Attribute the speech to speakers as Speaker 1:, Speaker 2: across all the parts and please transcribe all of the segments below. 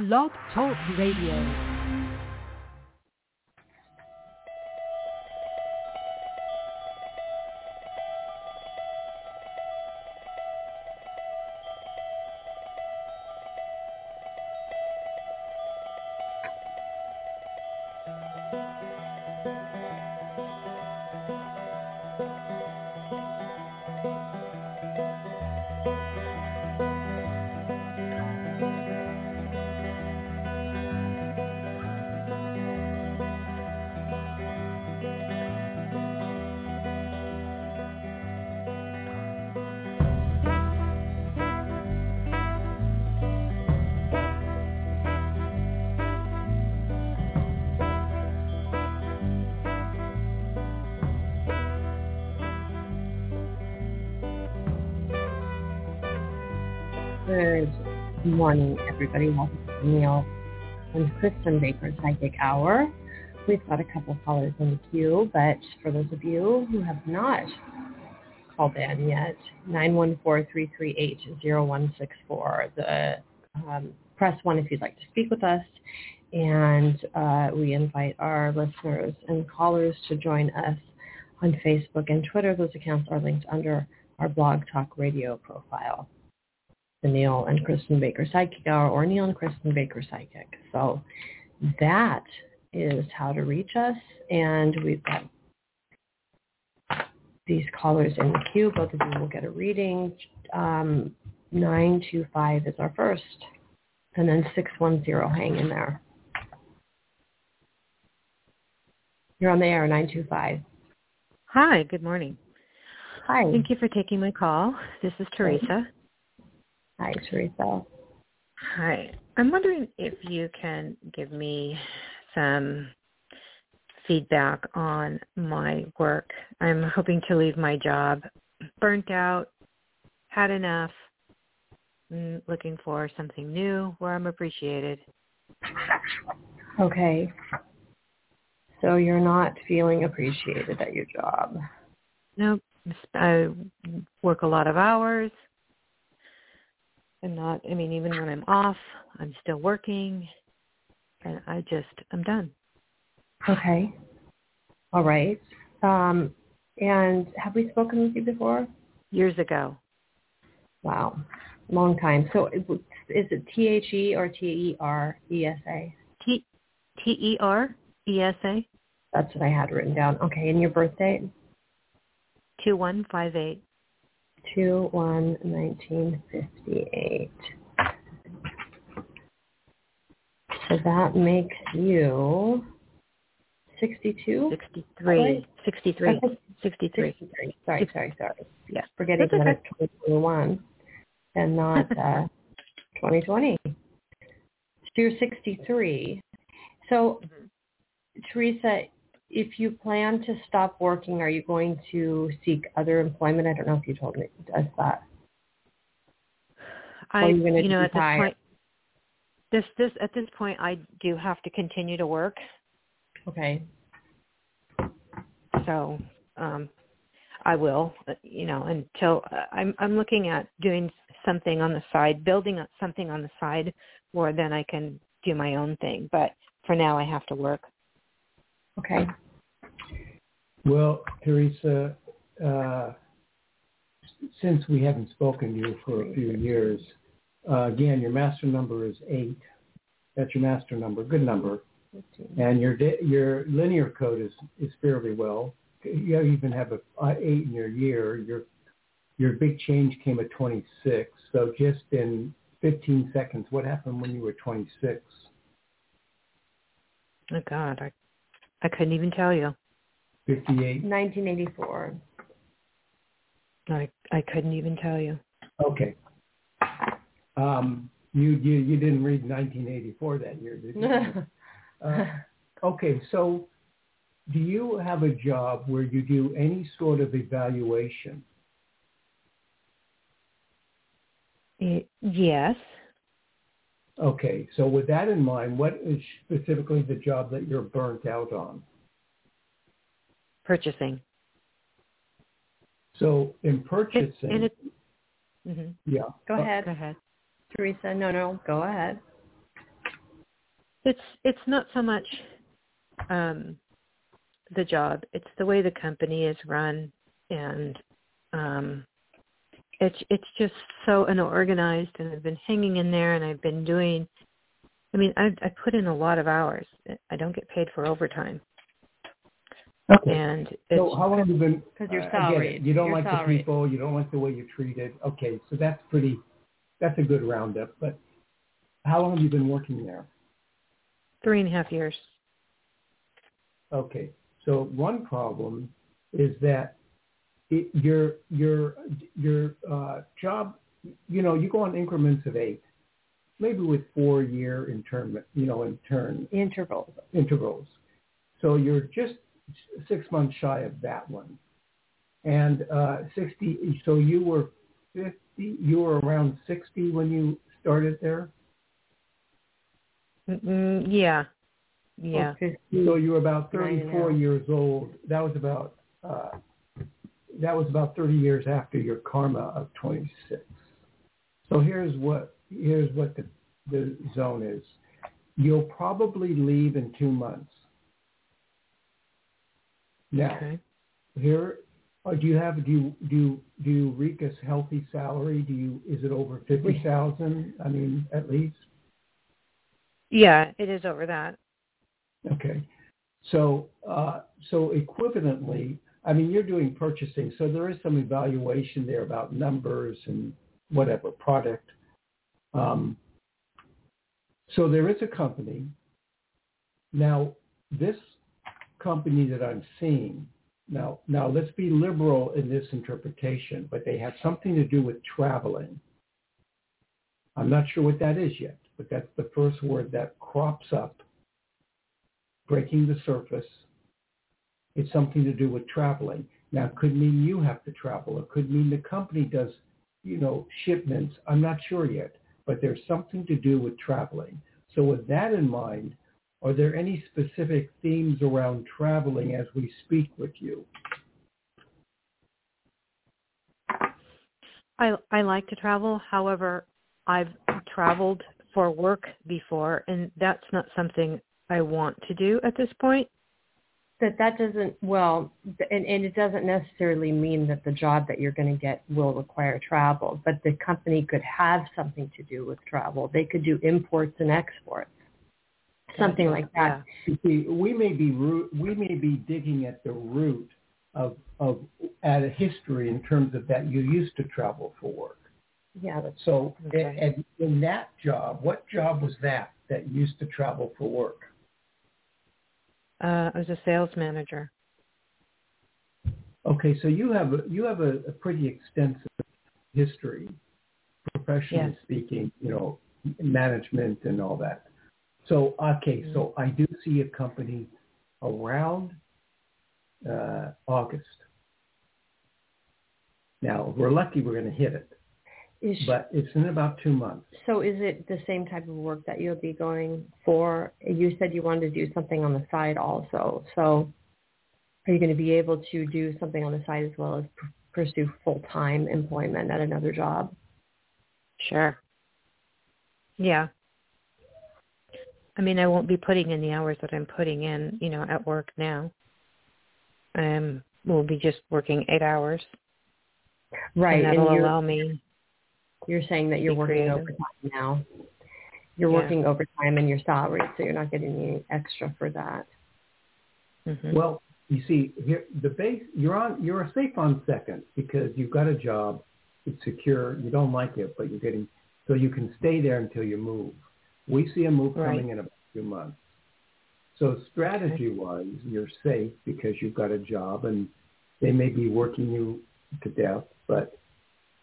Speaker 1: Blog Talk Radio.
Speaker 2: Morning, everybody. Welcome to Neil and Kristin Baker Psychic Hour. We've got a couple callers in the queue, but for those of you who have not called in yet, 914-338-0164. The um, press one if you'd like to speak with us, and uh, we invite our listeners and callers to join us on Facebook and Twitter. Those accounts are linked under our Blog Talk Radio profile the Neil and Kristin Baker Psychic Hour or Neil and Kristin Baker Psychic. So that is how to reach us. And we've got these callers in the queue. Both of you will get a reading. Um, 925 is our first. And then 610, hang in there. You're on the air, 925.
Speaker 3: Hi, good morning.
Speaker 2: Hi.
Speaker 3: Thank you for taking my call. This is Teresa.
Speaker 2: Hi, Teresa.
Speaker 3: Hi. I'm wondering if you can give me some feedback on my work. I'm hoping to leave my job burnt out, had enough, mm, looking for something new where I'm appreciated.
Speaker 2: Okay. So you're not feeling appreciated at your job.
Speaker 3: Nope. I work a lot of hours. I'm not, I mean, even when I'm off, I'm still working. And I just, I'm done.
Speaker 2: Okay. All right. Um, and have we spoken with you before?
Speaker 3: Years ago.
Speaker 2: Wow. Long time. So is it T-H-E or T-E-R-E-S-A?
Speaker 3: T- T-E-R-E-S-A?
Speaker 2: That's what I had written down. Okay. And your birth date?
Speaker 3: 2158.
Speaker 2: 2 1 1958. So that makes you 62?
Speaker 3: 63. 63. 63.
Speaker 2: 63. Sorry, sorry, sorry.
Speaker 3: Yeah.
Speaker 2: Forgetting that it's 2021 and not uh, 2020. So you're 63. So, Teresa, if you plan to stop working, are you going to seek other employment? I don't know if you told me us that.
Speaker 3: I,
Speaker 2: you
Speaker 3: you know, at this point, this, this, at this point, I do have to continue to work.
Speaker 2: Okay.
Speaker 3: So, um, I will, uh, you know, until uh, I'm, I'm looking at doing something on the side, building up something on the side where then I can do my own thing. But for now, I have to work.
Speaker 2: Okay.
Speaker 4: Well, Teresa, uh, since we haven't spoken to you for a few years, uh, again, your master number is eight. That's your master number, good number, 15. and your your linear code is is fairly well. You even have a uh, eight in your year. Your your big change came at 26. So just in 15 seconds, what happened when you were 26?
Speaker 3: Oh God, I, I couldn't even tell you.
Speaker 4: 58.
Speaker 2: 1984.
Speaker 3: I, I couldn't even tell you.
Speaker 4: Okay. Um, you, you you didn't read 1984 that year, did you? Uh, okay, so do you have a job where you do any sort of evaluation?
Speaker 3: Y- yes.
Speaker 4: Okay, so with that in mind, what is specifically the job that you're burnt out on?
Speaker 3: Purchasing.
Speaker 4: So in
Speaker 3: It,
Speaker 4: purchasing,
Speaker 3: and it, hmm
Speaker 4: yeah.
Speaker 2: Go
Speaker 4: uh,
Speaker 2: ahead,
Speaker 3: Go ahead.
Speaker 2: Teresa. No, no, go ahead.
Speaker 3: It's it's not so much um, the job; it's the way the company is run, and um, it's it's just so unorganized. And I've been hanging in there, and I've been doing. I mean, I I put in a lot of hours. I don't get paid for overtime.
Speaker 4: Okay.
Speaker 3: And
Speaker 4: so how long have you been?
Speaker 2: Because you're
Speaker 4: uh,
Speaker 2: salaried.
Speaker 4: You don't
Speaker 2: You're
Speaker 4: like
Speaker 2: salaried.
Speaker 4: the people. You don't like the way you're treated. Okay, so that's pretty. That's a good roundup. But how long have you been working there?
Speaker 3: three and a half years.
Speaker 4: Okay. So one problem is that it, your your your uh, job, you know, you go on increments of eight, maybe with four year intern, you know, in turn
Speaker 2: Intervals.
Speaker 4: intervals. So you're just six months shy of that one, and uh, sixty. So you were fifty. You were around sixty when you started there.
Speaker 3: Mm, yeah, yeah.
Speaker 2: 50.
Speaker 4: So you were about 34 years old. That was about uh, that was about 30 years after your karma of 26. So here's what here's what the the zone is. You'll probably leave in two months. Now
Speaker 3: Okay.
Speaker 4: here, uh, do you have do you do you, do you reek a healthy salary? Do you is it over 50,000? I mean at least.
Speaker 3: Yeah, it is over that.
Speaker 4: Okay. So, uh, so equivalently, I mean, you're doing purchasing, so there is some evaluation there about numbers and whatever product. Um, so there is a company. Now, this company that I'm seeing, now, now let's be liberal in this interpretation, but they have something to do with traveling. I'm not sure what that is yet, but that's the first word that crops up breaking the surface. It's something to do with traveling. Now, it could mean you have to travel. It could mean the company does, you know, shipments. I'm not sure yet, but there's something to do with traveling. So with that in mind, are there any specific themes around traveling as we speak with you?
Speaker 3: I I like to travel. However, I've traveled for work before, and that's not something I want to do at this point.
Speaker 2: That that doesn't well, and, and it doesn't necessarily mean that the job that you're going to get will require travel, but the company could have something to do with travel. They could do imports and exports, something like that.
Speaker 4: You see, we may be root, we may be digging at the root of of at a history in terms of that you used to travel for work.
Speaker 2: Yeah, that's
Speaker 4: So,
Speaker 3: Okay.
Speaker 4: and in that job, what job was that that used to travel for work?
Speaker 3: Uh, I was a sales manager.
Speaker 4: Okay, so you have a, you have a, a pretty extensive history, professionally
Speaker 3: Yes.
Speaker 4: speaking, you know, management and all that. So, okay, so I do see a company around uh, August. Now, we're lucky, we're going to hit it,
Speaker 2: Is,
Speaker 4: but it's in about two months.
Speaker 2: so is it the same type of work that you'll be going for? You said you wanted to do something on the side also. So are you going to be able to do something on the side as well as p- pursue full-time employment at another job?
Speaker 3: Sure. Yeah. I mean, I won't be putting in the hours that I'm putting in, you know, at work now. Um, we'll be just working eight hours,
Speaker 2: Right.
Speaker 3: and
Speaker 2: And,
Speaker 3: that'll
Speaker 2: you're,
Speaker 3: allow me.
Speaker 2: You're saying that you're
Speaker 3: be
Speaker 2: working
Speaker 3: creative.
Speaker 2: overtime now. You're
Speaker 3: Yeah.
Speaker 2: working overtime and you're salaried, so you're not getting any extra for that.
Speaker 3: hmm
Speaker 4: Well, you see, here the base you're on you're safe on second because you've got a job, it's secure, you don't like it, but you're getting so you can stay there until you move. We see a move
Speaker 3: Right.
Speaker 4: coming in about two months. So strategy wise, you're safe because you've got a job and they may be working you to death, but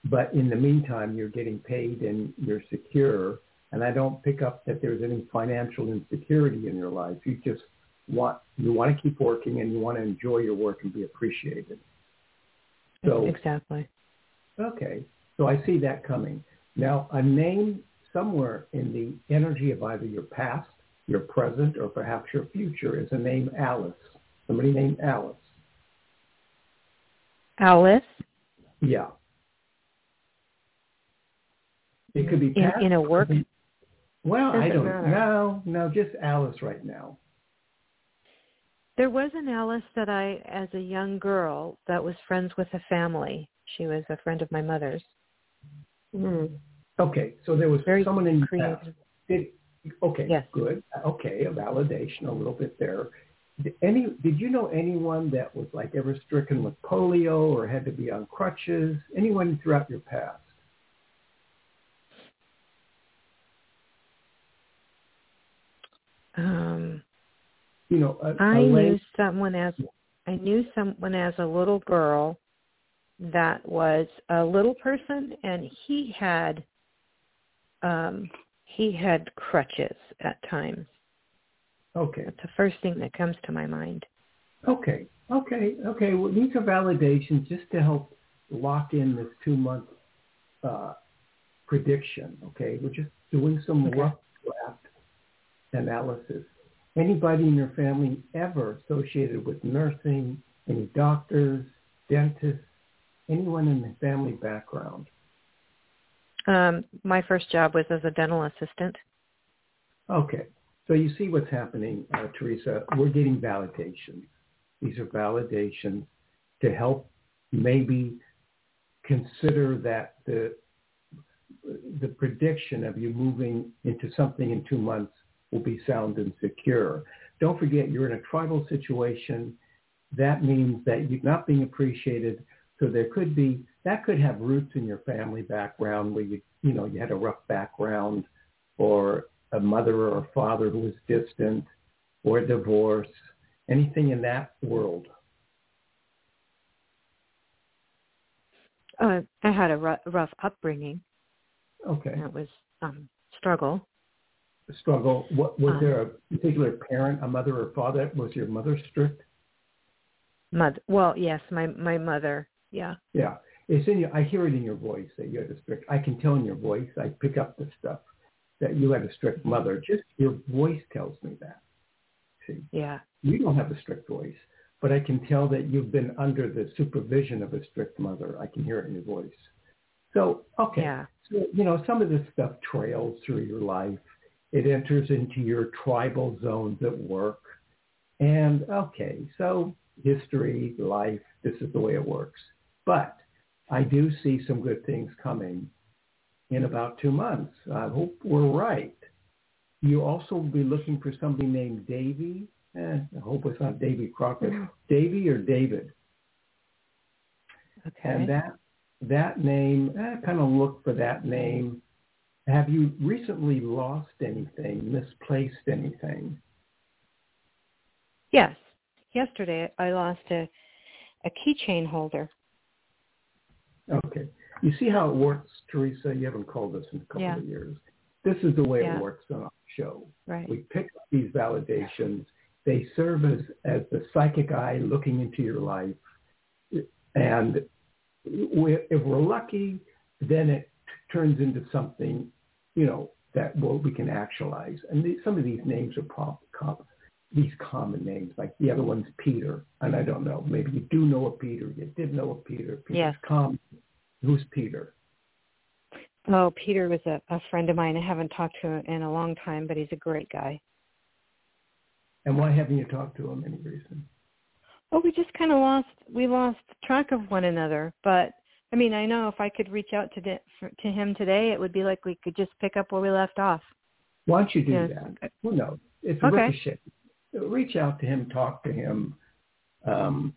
Speaker 4: but in the meantime you're getting paid and you're secure and I don't pick up that there's any financial insecurity in your life. You just want you want to keep working and you want to enjoy your work and be appreciated. So
Speaker 3: exactly.
Speaker 4: okay, so I see that coming. Now a name somewhere in the energy of either your past, your present, or perhaps your future is a name Alice. Somebody named Alice.
Speaker 3: Alice
Speaker 4: Yeah. It could be
Speaker 3: in in a work.
Speaker 4: be- Well,
Speaker 2: Doesn't
Speaker 4: I don't
Speaker 2: matter.
Speaker 4: know. No, just Alice right now.
Speaker 3: There was an Alice that I, as a young girl, that was friends with a family. She was a friend of my mother's.
Speaker 2: Mm.
Speaker 4: Okay, so there was
Speaker 3: Very
Speaker 4: someone in your
Speaker 3: creative.
Speaker 4: past. Did, okay,
Speaker 3: Yes.
Speaker 4: good. Okay, a validation a little bit there. Did any did you know anyone that was like ever stricken with polio or had to be on crutches? Anyone throughout your past?
Speaker 3: Um,
Speaker 4: You know, a,
Speaker 3: I
Speaker 4: a
Speaker 3: knew someone as I knew someone as a little girl that was a little person, and he had um, he had crutches at times.
Speaker 4: Okay,
Speaker 3: That's the first thing that comes to my mind.
Speaker 4: okay, okay, okay. Well, these are validations just to help lock in this two month uh, prediction. Okay, we're just doing some
Speaker 3: Okay.
Speaker 4: rough draft analysis. Anybody in your family ever associated with nursing? Any doctors, dentists, anyone in the family background?
Speaker 3: Um, my first job was as a dental assistant.
Speaker 4: Okay. So you see what's happening, uh, Teresa. We're getting validations. These are validations to help maybe consider that the the prediction of you moving into something in two months will be sound and secure. Don't forget you're in a tribal situation. That means that you're not being appreciated. So there could be that could have roots in your family background where you you know you had a rough background or a mother or a father who was distant or a divorce, anything in that world.
Speaker 3: Uh, I had a rough, rough upbringing.
Speaker 4: Okay.
Speaker 3: That was um, struggle.
Speaker 4: Struggle. What was
Speaker 3: Um,
Speaker 4: there a particular parent, a mother or father? Was your mother strict?
Speaker 3: Mother. Well, yes, my my mother. Yeah.
Speaker 4: Yeah. It's in your I hear it in your voice that you had a strict I can tell in your voice, I pick up the stuff that you had a strict mother. Just your voice tells me that. See.
Speaker 3: Yeah.
Speaker 4: you don't have a strict voice, but I can tell that you've been under the supervision of a strict mother. I can hear it in your voice. So, okay.
Speaker 3: Yeah.
Speaker 4: So, you know, some of this stuff trails through your life. It enters into your tribal zones at work. And okay, so history, life, this is the way it works. But I do see some good things coming in about two months. I hope we're right. You also will be looking for somebody named Davy. Eh, I hope it's not Davy Crockett. Davy or David.
Speaker 3: Okay.
Speaker 4: And that that name, eh, kind of look for that name. Have you recently lost anything, misplaced anything?
Speaker 3: yes. Yesterday I lost a a keychain holder.
Speaker 4: Okay. You see how it works, Teresa? You haven't called us in a couple
Speaker 3: Yeah.
Speaker 4: of years. This is the way
Speaker 3: Yeah.
Speaker 4: it works on our show.
Speaker 3: Right.
Speaker 4: We pick up these validations. They serve as, as the psychic eye looking into your life. And we, if we're lucky, then it turns into something, you know, that what we can actualize. And these, some of these names are pop, com, these common names, like the other one's Peter. And I don't know, maybe you do know a Peter. You did know a Peter. Peter's
Speaker 3: Yes.
Speaker 4: common. Who's Peter?
Speaker 3: Oh, Peter was a, a friend of mine. I haven't talked to him in a long time, but he's a great guy.
Speaker 4: And why haven't you talked to him? Any reason?
Speaker 3: Oh, we just kind of lost we lost track of one another. But I mean, I know if I could reach out to di- for, to him today, it would be like we could just pick up where we left off.
Speaker 4: Why don't you do
Speaker 3: Yes.
Speaker 4: that? Who knows? It's a
Speaker 3: Okay.
Speaker 4: ricochet. Reach out to him, talk to him. Um,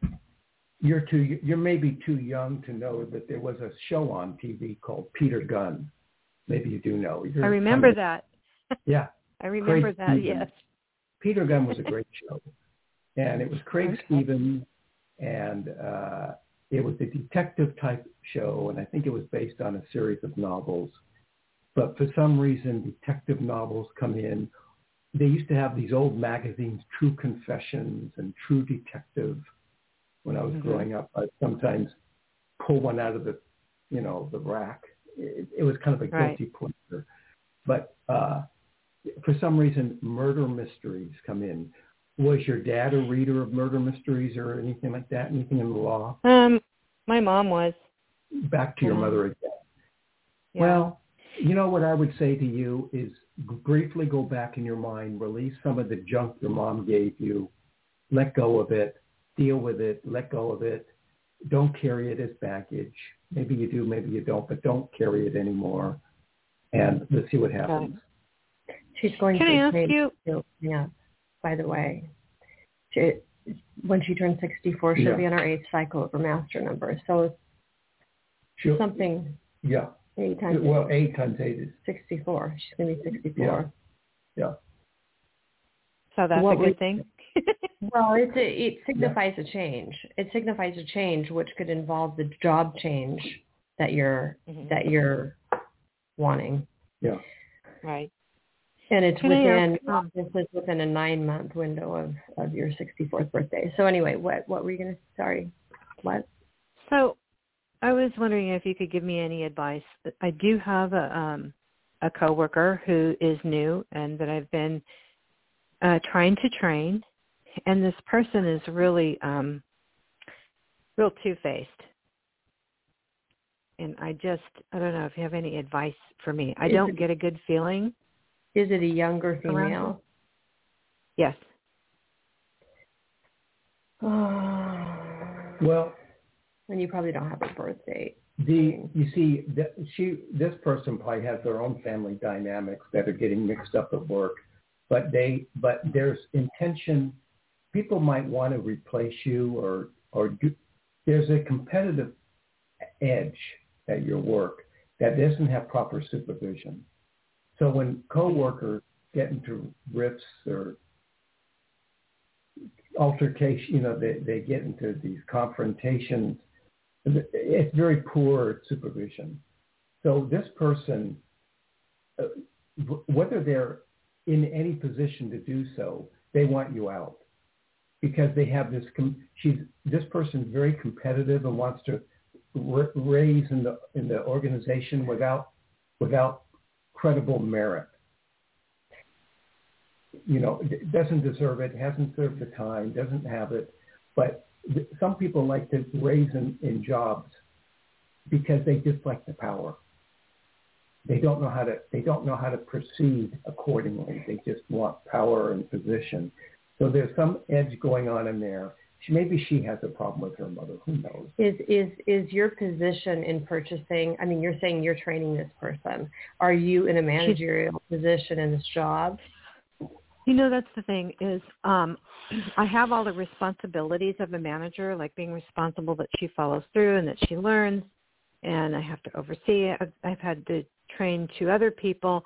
Speaker 4: you're too. You're maybe too young to know that there was a show on TV called Peter Gunn. Maybe you do know. You're
Speaker 3: I remember
Speaker 4: kind
Speaker 3: that.
Speaker 4: Yeah,
Speaker 3: I remember
Speaker 4: Craig
Speaker 3: that.
Speaker 4: Stevens.
Speaker 3: Yes.
Speaker 4: Peter Gunn was a great show, and it was Craig
Speaker 3: Okay.
Speaker 4: Stevens, and uh, it was a detective type show, and I think it was based on a series of novels. But for some reason, detective novels come in. They used to have these old magazines, True Confessions and True Detective. When I was
Speaker 3: Mhm.
Speaker 4: growing up, I'd sometimes pull one out of the, you know, the rack. It, it was kind of a
Speaker 3: Right.
Speaker 4: guilty pleasure. But uh, for some reason, murder mysteries come in. Was your dad a reader of murder mysteries or anything like that? Anything in the law?
Speaker 3: Um, my mom was.
Speaker 4: Back to your mother again.
Speaker 3: Yeah.
Speaker 4: Well, you know what I would say to you is briefly go back in your mind, release some of the junk your mom gave you, let go of it, deal with it, let go of it. Don't carry it as baggage. Maybe you do, maybe you don't, but don't carry it anymore. And let's see what happens.
Speaker 2: She's going
Speaker 3: Can
Speaker 2: to
Speaker 3: I ask
Speaker 2: train
Speaker 3: you?
Speaker 2: Yeah, by the way. She, when she turns 64, she'll
Speaker 4: Yeah.
Speaker 2: be on her eighth cycle of her master number. So
Speaker 4: She'll-
Speaker 2: something
Speaker 4: yeah.
Speaker 2: eight times
Speaker 4: Well,
Speaker 2: eight,
Speaker 4: eight times eight is
Speaker 2: 64. She's going to be 64.
Speaker 4: Yeah. yeah.
Speaker 3: So that's
Speaker 2: What
Speaker 3: a
Speaker 2: we-
Speaker 3: good thing.
Speaker 2: Well, it's a, it signifies a change. It signifies a change, which could involve the job change that you're
Speaker 3: Mhm.
Speaker 2: that you're wanting,
Speaker 4: Yeah.
Speaker 3: Right.
Speaker 2: And it's
Speaker 3: Can
Speaker 2: within
Speaker 3: ask, um,
Speaker 2: this is within a nine month window of of your 64th birthday. So anyway, what what were you going to? Sorry, what?
Speaker 3: So I was wondering if you could give me any advice. I do have a um a coworker who is new and that I've been uh trying to train and this person is really um real two-faced. And I just I don't know if you have any advice for me. I don't get a good feeling.
Speaker 2: Is it a younger female?
Speaker 3: Yes.
Speaker 4: Well,
Speaker 2: and you probably don't have a birth date.
Speaker 4: the you see that she this person probably has their own family dynamics that are getting mixed up at work, but they but there's intention. People might want to replace you or or do, there's a competitive edge at your work that doesn't have proper supervision. So when coworkers get into riffs or altercation, you know, they, they get into these confrontations. It's very poor supervision. So this person, uh, whether they're in any position to do so, they want you out because they have this. She's this person's very competitive and wants to raise in the in the organization without without credible merit you know, doesn't deserve it, hasn't served the time, doesn't have it. But th- some people like to raise in, in jobs because they dislike the power. They don't know how to. They don't know how to proceed accordingly. They just want power and position. So there's some edge going on in there. She, maybe she has a problem with her mother. Who knows?
Speaker 2: Is is is your position in purchasing? I mean, you're saying you're training this person. Are you in a managerial position in this job?
Speaker 3: You know, that's the thing is um I have all the responsibilities of a manager, like being responsible that she follows through and that she learns and I have to oversee it. I've, I've had to train two other people,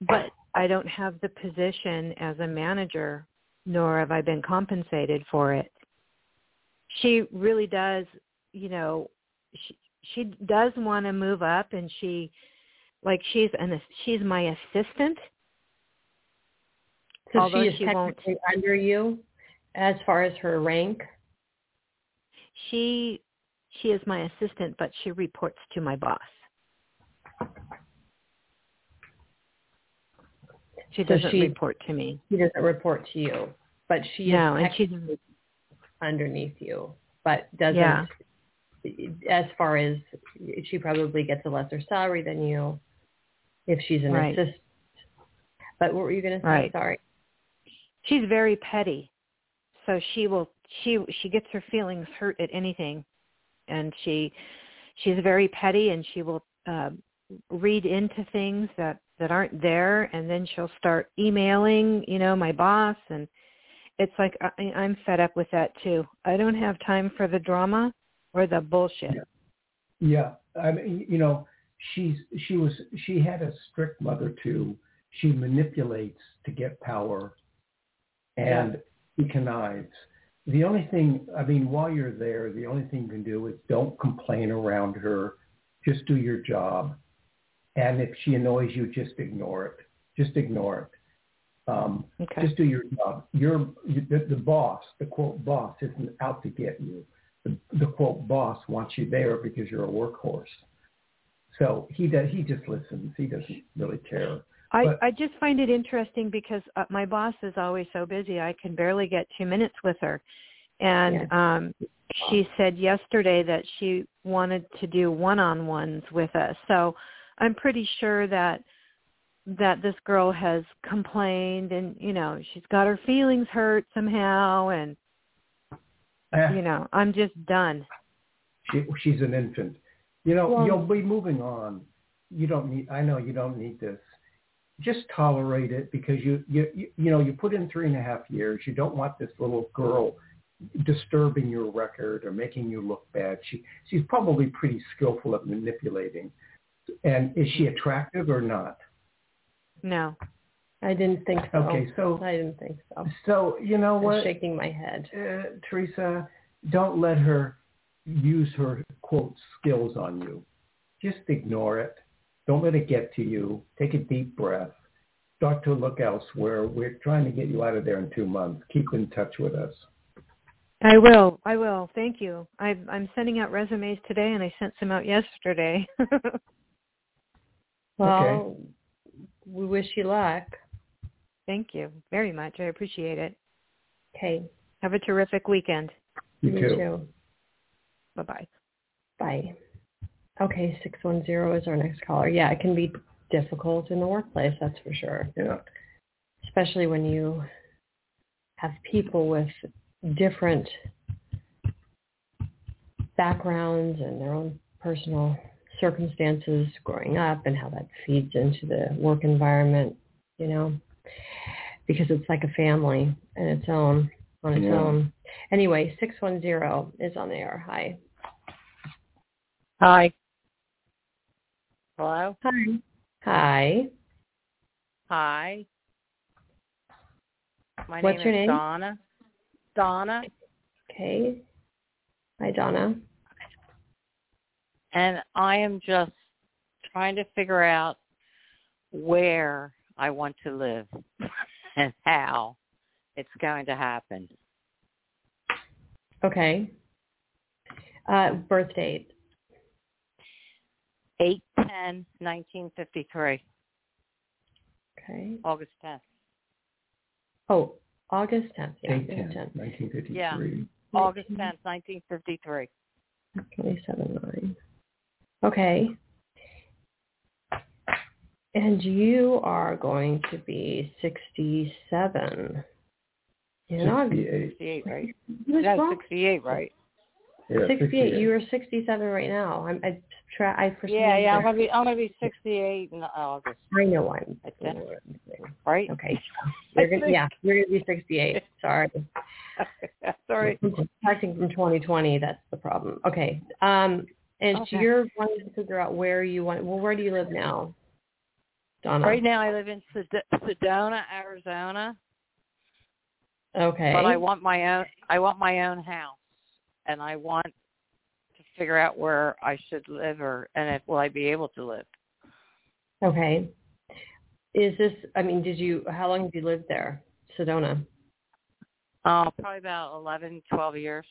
Speaker 3: but I don't have the position as a manager, nor have I been compensated for it. She really does, you know, she she does want to move up, and she, like, she's an she's my assistant.
Speaker 2: So
Speaker 3: Although
Speaker 2: she is
Speaker 3: she won't-
Speaker 2: technically under you, as far as her rank.
Speaker 3: She she is my assistant, but she reports to my boss. She
Speaker 2: So
Speaker 3: doesn't
Speaker 2: she-
Speaker 3: report to me.
Speaker 2: She doesn't report to you, but she
Speaker 3: No,
Speaker 2: is
Speaker 3: and she's
Speaker 2: underneath you, but doesn't.
Speaker 3: Yeah.
Speaker 2: As far as she probably gets a lesser salary than you, if she's an
Speaker 3: Right.
Speaker 2: assistant. But what were you going to say?
Speaker 3: Right.
Speaker 2: Sorry.
Speaker 3: she's very petty. So she will she she gets her feelings hurt at anything, and she she's very petty, and she will uh, read into things that that aren't there, and then she'll start emailing, you know, my boss, and it's like I, I'm fed up with that too. I don't have time for the drama or the bullshit.
Speaker 4: Yeah, I mean, you know, she's she was she had a strict mother too. She manipulates to get power, and she connives. The only thing, I mean, while you're there, the only thing you can do is don't complain around her. Just do your job, and if she annoys you, just ignore it. Just ignore it. Um,
Speaker 3: Okay.
Speaker 4: Just do your job. You're the, the boss. The quote boss isn't out to get you. The, the quote boss wants you there because you're a workhorse. So he does. He just listens. He doesn't really care.
Speaker 3: I,
Speaker 4: But-
Speaker 3: I just find it interesting because uh, my boss is always so busy. I can barely get two minutes with her. And um, she said yesterday that she wanted to do one-on-ones with us. So I'm pretty sure that that this girl has complained and you know she's got her feelings hurt somehow and
Speaker 4: Eh,
Speaker 3: you know i'm just done
Speaker 4: she, she's an infant. You know,
Speaker 2: Well-
Speaker 4: you'll be moving on. You don't need. I know you don't need this. Just tolerate it because you you you, you know you put in three and a half years. You don't want this little girl disturbing your record or making you look bad. She she's probably pretty skillful at manipulating. And is she attractive or not?
Speaker 3: No
Speaker 2: I didn't think so.
Speaker 4: Okay, so
Speaker 2: I didn't think so.
Speaker 4: so you know
Speaker 2: I'm
Speaker 4: what,
Speaker 2: shaking my head.
Speaker 4: uh, Teresa, don't let her use her quote skills on you. Just ignore it. Don't let it get to you. Take a deep breath. Start to look elsewhere. We're trying to get you out of there in two months. Keep in touch with us.
Speaker 3: i will i will thank you i i'm sending out resumes today and i sent some out yesterday
Speaker 2: Well, we wish you luck.
Speaker 3: thank you very much i appreciate it
Speaker 2: Okay.
Speaker 3: have a terrific weekend
Speaker 4: You
Speaker 2: Me
Speaker 4: too.
Speaker 2: too.
Speaker 3: bye bye
Speaker 2: Bye. Okay, 610 is our next caller. Yeah, it can be difficult in the workplace, that's for sure.
Speaker 4: Yeah.
Speaker 2: Especially when you have people with different backgrounds and their own personal circumstances growing up and how that feeds into the work environment, you know, because it's like a family and its own, on its
Speaker 4: Yeah.
Speaker 2: own. Anyway, 610 is on the air. Hi.
Speaker 1: Hi. Hello?
Speaker 2: Hi. Hi.
Speaker 1: Hi. My
Speaker 2: What's
Speaker 1: name
Speaker 2: your
Speaker 1: is
Speaker 2: name?
Speaker 1: Donna. Donna.
Speaker 2: Okay. Hi, Donna.
Speaker 1: And I am just trying to figure out where I want to live and how it's going to happen.
Speaker 2: Okay. Uh, birth date.
Speaker 1: Eight ten nineteen fifty three,
Speaker 2: Okay.
Speaker 1: August 10th.
Speaker 2: Oh, August 10th. Yeah,
Speaker 4: Eight
Speaker 2: August
Speaker 4: ten,
Speaker 2: 10th.
Speaker 4: nineteen fifty three.
Speaker 1: Yeah. August 10th, 1953.
Speaker 2: 27 Okay. And you are going to be 67 in August.
Speaker 4: 68.
Speaker 1: 68, right?
Speaker 2: What's
Speaker 1: No,
Speaker 2: wrong?
Speaker 1: 68, right?
Speaker 4: Yeah,
Speaker 2: 68. You are 67 right now. I'm, I try. I for
Speaker 1: Yeah, yeah. I'm gonna be I'm gonna be 68 in August,
Speaker 2: I know I'm.
Speaker 1: I
Speaker 2: I know what I'm saying.
Speaker 1: right?
Speaker 2: Okay. You're gonna, yeah, you're gonna be 68. Sorry.
Speaker 1: Sorry.
Speaker 2: Acting from 2020, that's the problem. Okay. Um, and so you're wanting to figure out where you want. Well, where do you live now, Donna?
Speaker 1: Right now, I live in Sed- Sedona, Arizona,
Speaker 2: Okay.
Speaker 1: but I want my own. I want my own house, and I want to figure out where I should live, or and if will I be able to live.
Speaker 2: Okay. Is this? I mean, did you? How long have you lived there, Sedona?
Speaker 1: Uh, probably about eleven, twelve years.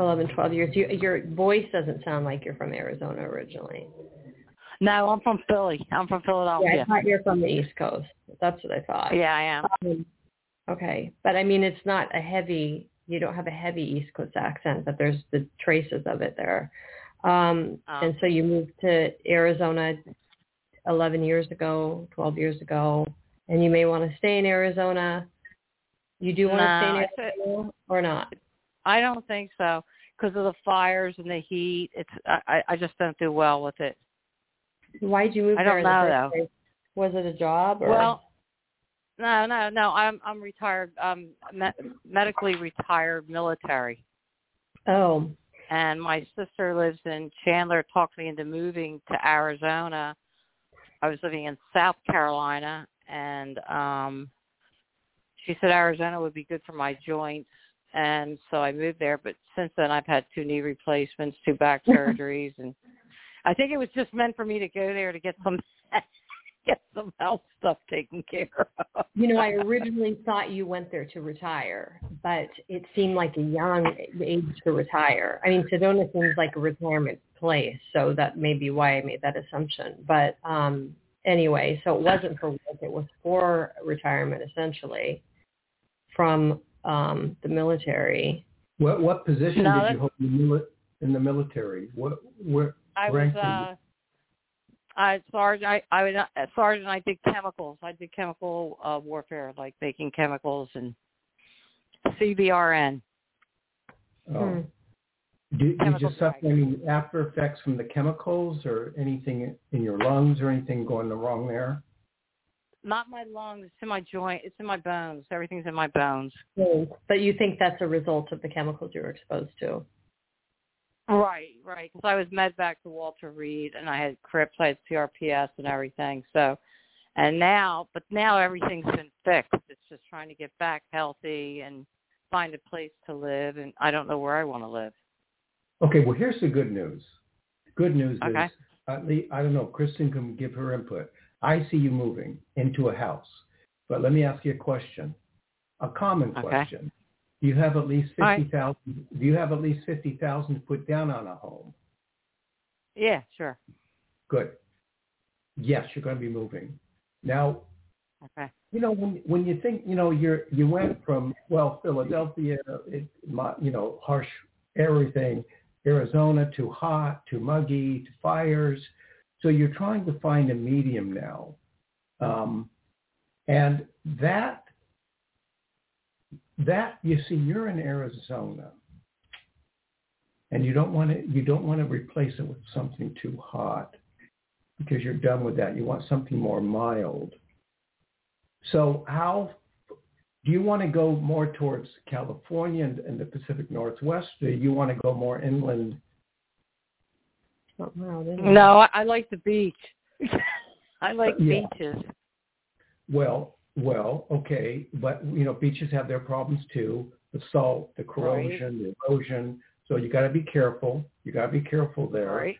Speaker 2: 11, 12 years. You, your voice doesn't sound like you're from Arizona originally.
Speaker 1: No, I'm from Philly. I'm from
Speaker 2: Yeah, I
Speaker 1: Philadelphia.
Speaker 2: thought you're from the East Coast. That's what I thought.
Speaker 1: Yeah, I am.
Speaker 2: Um, okay, but I mean, it's not a heavy. You don't have a heavy East Coast accent, but there's the traces of it there. Um,
Speaker 1: Oh.
Speaker 2: And so you moved to Arizona 11 years ago, 12 years ago, and you may want to stay in Arizona. You do want
Speaker 1: No,
Speaker 2: to stay in
Speaker 1: said-
Speaker 2: Arizona or not?
Speaker 1: I don't think so because of the fires and the heat. It's I I just don't do well with it.
Speaker 2: Why'd you move
Speaker 1: I don't know, though.
Speaker 2: place? Was it a job or?
Speaker 1: Well, no, no, no. I'm I'm retired. Um, me- medically retired military,
Speaker 2: oh,
Speaker 1: and my sister lives in Chandler. Talked me into moving to Arizona. I was living in South Carolina, and um, she said Arizona would be good for my joints, and so I moved there. But since then, I've had two knee replacements, two back surgeries, and I think it was just meant for me to go there to get some get some health stuff taken care of.
Speaker 2: You know, I originally thought you went there to retire, but it seemed like a young age to retire. I mean, Sedona seems like a retirement place, so that may be why I made that assumption. But um anyway, so it wasn't for work; it was for retirement, essentially, from um the military.
Speaker 4: What what position
Speaker 1: No,
Speaker 4: did you hold in the, mili- in the military? What where
Speaker 1: I was
Speaker 4: Rank were you?
Speaker 1: uh I sergeant, I I would uh, sergeant. I did chemicals. I did chemical uh, warfare, like making chemicals and CBRN.
Speaker 4: Oh.
Speaker 2: Hmm.
Speaker 4: Do, did
Speaker 1: Chemical
Speaker 4: you suffer any after effects from the chemicals or anything in your lungs or anything going wrong there?
Speaker 1: Not my lungs. It's in my joint. It's in my bones. Everything's in my bones.
Speaker 2: But you think that's a result of the chemicals you were exposed to?
Speaker 1: Right, right. Because I was med back to Walter Reed, and I had Crips, I had CRPS, and everything. So, and now, but now everything's been fixed. It's just trying to get back healthy and find a place to live. And I don't know where I want to live.
Speaker 4: Okay, well here's the good news. Good news
Speaker 1: Okay.
Speaker 4: is, uh, at least, I don't know, Kristin can give her input. I see you moving into a house, but let me ask you a question, a common question. Okay. Do you have at least fifty thousand? Do you have at least fifty thousand to put down on a home?
Speaker 1: Yeah, sure.
Speaker 4: Good. Yes, you're going to be moving. Now,
Speaker 1: Okay.
Speaker 4: you know when when you think you know you're you went from well Philadelphia, it, my, you know harsh everything, Arizona to hot to muggy to fires. So you're trying to find a medium now, um, and that that you see you're in Arizona, and you don't want to you don't want to replace it with something too hot because you're done with that. You want something more mild. So how do you want to go more towards California and, and the Pacific Northwest? Or do you want to go more inland?
Speaker 2: Not mild, is it?
Speaker 1: No, I, I like the beach. I like
Speaker 4: Yeah.
Speaker 1: beaches.
Speaker 4: Well, well, okay, but you know, beaches have their problems too. The salt, the corrosion, the erosion. So you got to be careful. You got to be careful there.
Speaker 1: Right.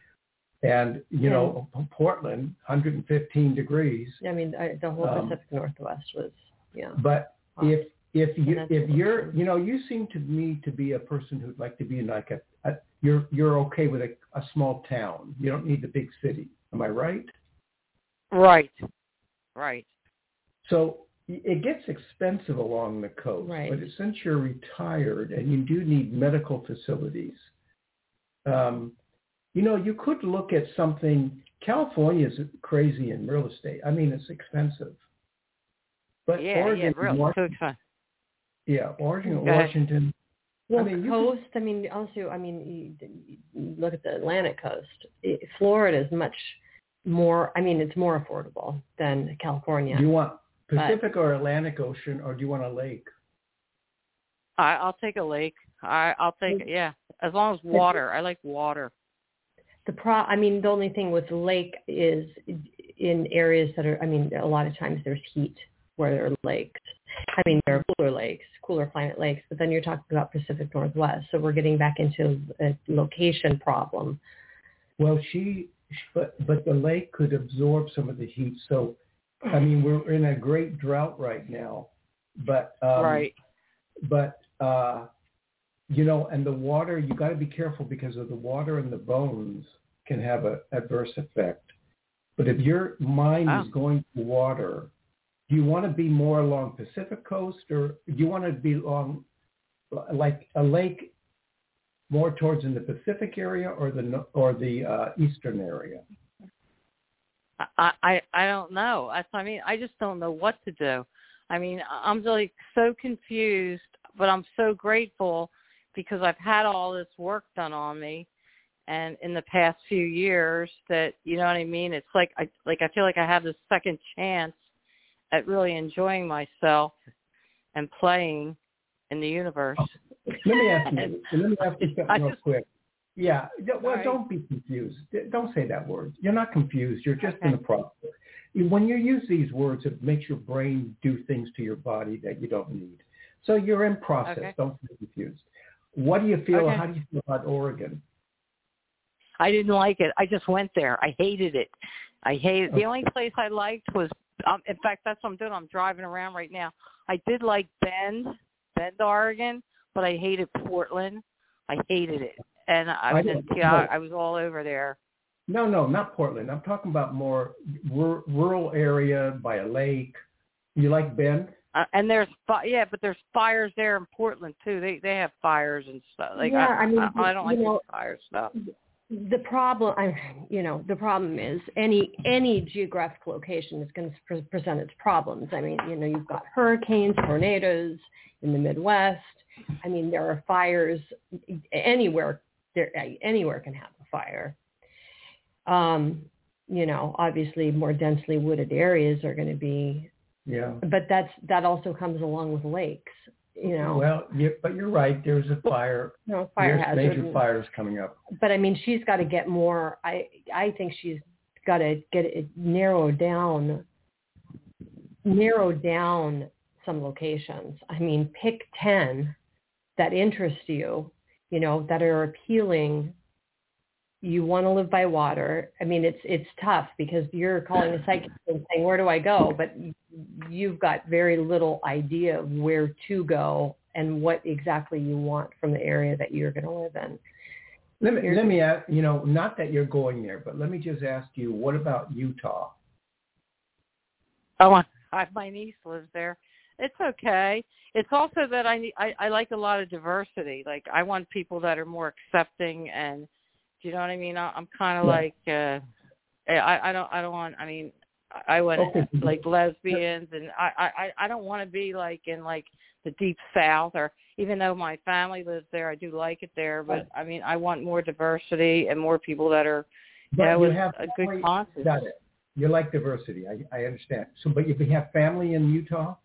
Speaker 4: And you know, Portland, 115 degrees.
Speaker 2: I mean, I, the whole
Speaker 4: Um,
Speaker 2: Pacific Northwest was, yeah.
Speaker 4: But
Speaker 2: hot.
Speaker 4: if if you if you're you know you seem to me to be a person who'd like to be in like a, a you're you're okay with a, a small town. You don't need the big city. Am I right?
Speaker 1: Right. Right.
Speaker 4: So it gets expensive along the coast,
Speaker 2: Right.
Speaker 4: but since you're retired and you do need medical facilities, um, you know, you could look at something. California is crazy in real estate. I mean, it's expensive. But
Speaker 1: yeah,
Speaker 4: Oregon,
Speaker 1: yeah, real.
Speaker 4: Wa-
Speaker 1: So expensive.
Speaker 4: yeah, Oregon, Washington.
Speaker 2: Well,
Speaker 4: mean, you
Speaker 2: coast. I mean, also, I mean, you, you look at the Atlantic coast. It, Florida is much more. I mean, it's more affordable than California.
Speaker 4: Do you want Pacific or Atlantic Ocean, or do you want a lake?
Speaker 1: I, I'll take a lake. I, I'll take it. Yeah, as long as water. I like water.
Speaker 2: the pro. I mean, the only thing with lake is in areas that are. I mean, a lot of times there's heat where there are lakes. I mean, there are cooler lakes, cooler climate lakes, but then you're talking about Pacific Northwest. So we're getting back into a location problem.
Speaker 4: Well, she, but but the lake could absorb some of the heat. So, I mean, we're in a great drought right now, but um,
Speaker 1: right.
Speaker 4: But uh, you know, and the water, you got to be careful because of the water and the bones can have a adverse effect. But if your mind
Speaker 1: Oh.
Speaker 4: is going to water, do you want to be more along Pacific coast or do you want to be along like a lake more towards in the Pacific area or the or the uh, eastern area?
Speaker 1: I, I I don't know. That's I mean I just don't know what to do. I mean I'm like so confused, but I'm so grateful because I've had all this work done on me, and in the past few years that you know what I mean. It's like I like I feel like I have this second chance at really enjoying myself and playing in the universe.
Speaker 4: Oh, let me ask you. Let me ask you something real quick. Yeah. Well,
Speaker 1: Right.
Speaker 4: don't be confused. Don't say that word. You're not confused. You're just in
Speaker 1: Okay.
Speaker 4: the process. When you use these words, it makes your brain do things to your body that you don't need. So you're in process.
Speaker 1: Okay.
Speaker 4: Don't be confused. What do you feel?
Speaker 1: Okay.
Speaker 4: How do you feel about Oregon?
Speaker 1: I didn't like it. I just went there. I hated it. I hated the only place I liked was um in fact that's what I'm doing. I'm driving around right now. I did like Bend, Bend, Oregon, but I hated Portland. I hated it. And I
Speaker 4: I
Speaker 1: was
Speaker 4: didn't-
Speaker 1: in yeah, I was all over there.
Speaker 4: No, no, not Portland. I'm talking about more rur- rural area by a lake. You like Bend?
Speaker 1: Uh, and there's fi- yeah, but there's fires there in Portland too. They they have fires and stuff. Like
Speaker 2: Yeah,
Speaker 1: I,
Speaker 2: I mean,
Speaker 1: I, I don't like
Speaker 2: know,
Speaker 1: fire stuff.
Speaker 2: The problem, I, you know, the problem is any any geographic location is going to pre- present its problems. I mean, you know, you've got hurricanes, tornadoes in the Midwest. I mean, there are fires anywhere. There anywhere can have a fire. Um, you know, obviously, more densely wooded areas are going to be.
Speaker 4: Yeah.
Speaker 2: But that's that also comes along with lakes you know.
Speaker 4: Well, you, but you're right. There's a fire.
Speaker 2: No fire
Speaker 4: There's
Speaker 2: hazard.
Speaker 4: major fires coming up.
Speaker 2: But I mean, she's got to get more. I I think she's got to get it narrowed down, narrow down some locations. I mean, pick ten that interest you, you know, that are appealing. You want to live by water. I mean, it's it's tough because you're calling a psychic and saying, "Where do I go?" But you've got very little idea of where to go and what exactly you want from the area that you're going to live in.
Speaker 4: Let me
Speaker 2: You're-
Speaker 4: let me ask. You know, not that you're going there, but let me just ask you. What about Utah?
Speaker 1: Oh, I, my niece lives there. It's okay. It's also that I, need- I I like a lot of diversity. Like I want people that are more accepting and do you know what I mean? I, I'm kind of
Speaker 4: Yeah.
Speaker 1: like uh I I don't I don't want I mean I want
Speaker 4: Okay.
Speaker 1: like lesbians and I I I don't want to be like in like the deep south or even though my family lives there I do like it there but I mean I want more diversity and more people that are you
Speaker 4: But
Speaker 1: know
Speaker 4: you
Speaker 1: with
Speaker 4: have
Speaker 1: a good conscience.
Speaker 4: Got it. You like diversity. I I understand. So, but you have family in Utah.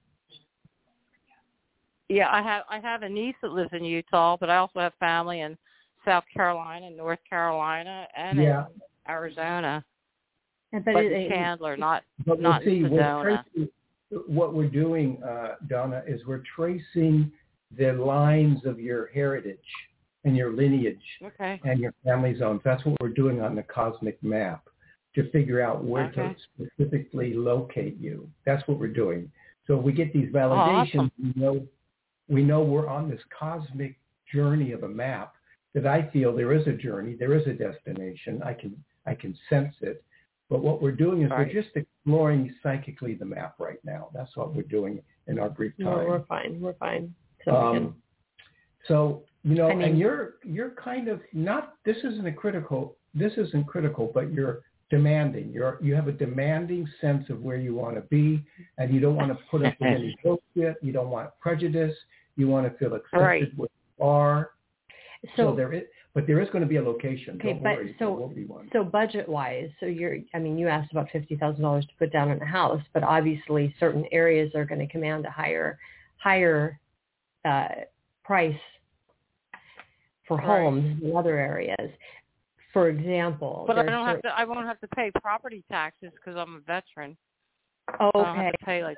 Speaker 1: Yeah, I have I have a niece that lives in Utah, but I also have family in South Carolina, North Carolina, and
Speaker 4: Yeah.
Speaker 1: in Arizona.
Speaker 2: But,
Speaker 1: But,
Speaker 2: it,
Speaker 1: in
Speaker 2: it-
Speaker 1: Chandler, not
Speaker 4: But
Speaker 1: Not
Speaker 4: see.
Speaker 1: in
Speaker 4: We're
Speaker 1: Sedona.
Speaker 4: tracing, what we're doing, uh, Donna, is we're tracing the lines of your heritage and your lineage
Speaker 1: okay.
Speaker 4: and your family zones. That's what we're doing on the cosmic map to figure out where
Speaker 1: Okay.
Speaker 4: to specifically locate you. That's what we're doing. So if we get these validations,
Speaker 1: awesome.
Speaker 4: we know we know we're on this cosmic journey of a map that I feel there is a journey, there is a destination. I can I can sense it. But what we're doing is
Speaker 1: Right.
Speaker 4: we're just exploring psychically the map right now. That's what we're doing in our brief time.
Speaker 2: no, we're fine. We're fine. So
Speaker 4: Um, so you know,
Speaker 2: I mean-
Speaker 4: and you're you're kind of not. This isn't a critical. This isn't critical, but you're demanding. You're you have a demanding sense of where you want to be, and you don't want to put up with any bullshit. You don't want prejudice. You want to feel accepted
Speaker 1: Right.
Speaker 4: where you are. So,
Speaker 2: so
Speaker 4: there is, but there is going to be a location.
Speaker 2: Okay,
Speaker 4: don't
Speaker 2: but
Speaker 4: worry,
Speaker 2: so-
Speaker 4: there will be one.
Speaker 2: so budget wise, so you're. I mean, you asked about fifty thousand dollars to put down in a house, but obviously certain areas are going to command a higher, higher uh, price for
Speaker 1: Right.
Speaker 2: homes than other areas. For example,
Speaker 1: But I don't have to. I won't have to pay property taxes because I'm a veteran. I don't
Speaker 2: Okay,
Speaker 1: have to pay like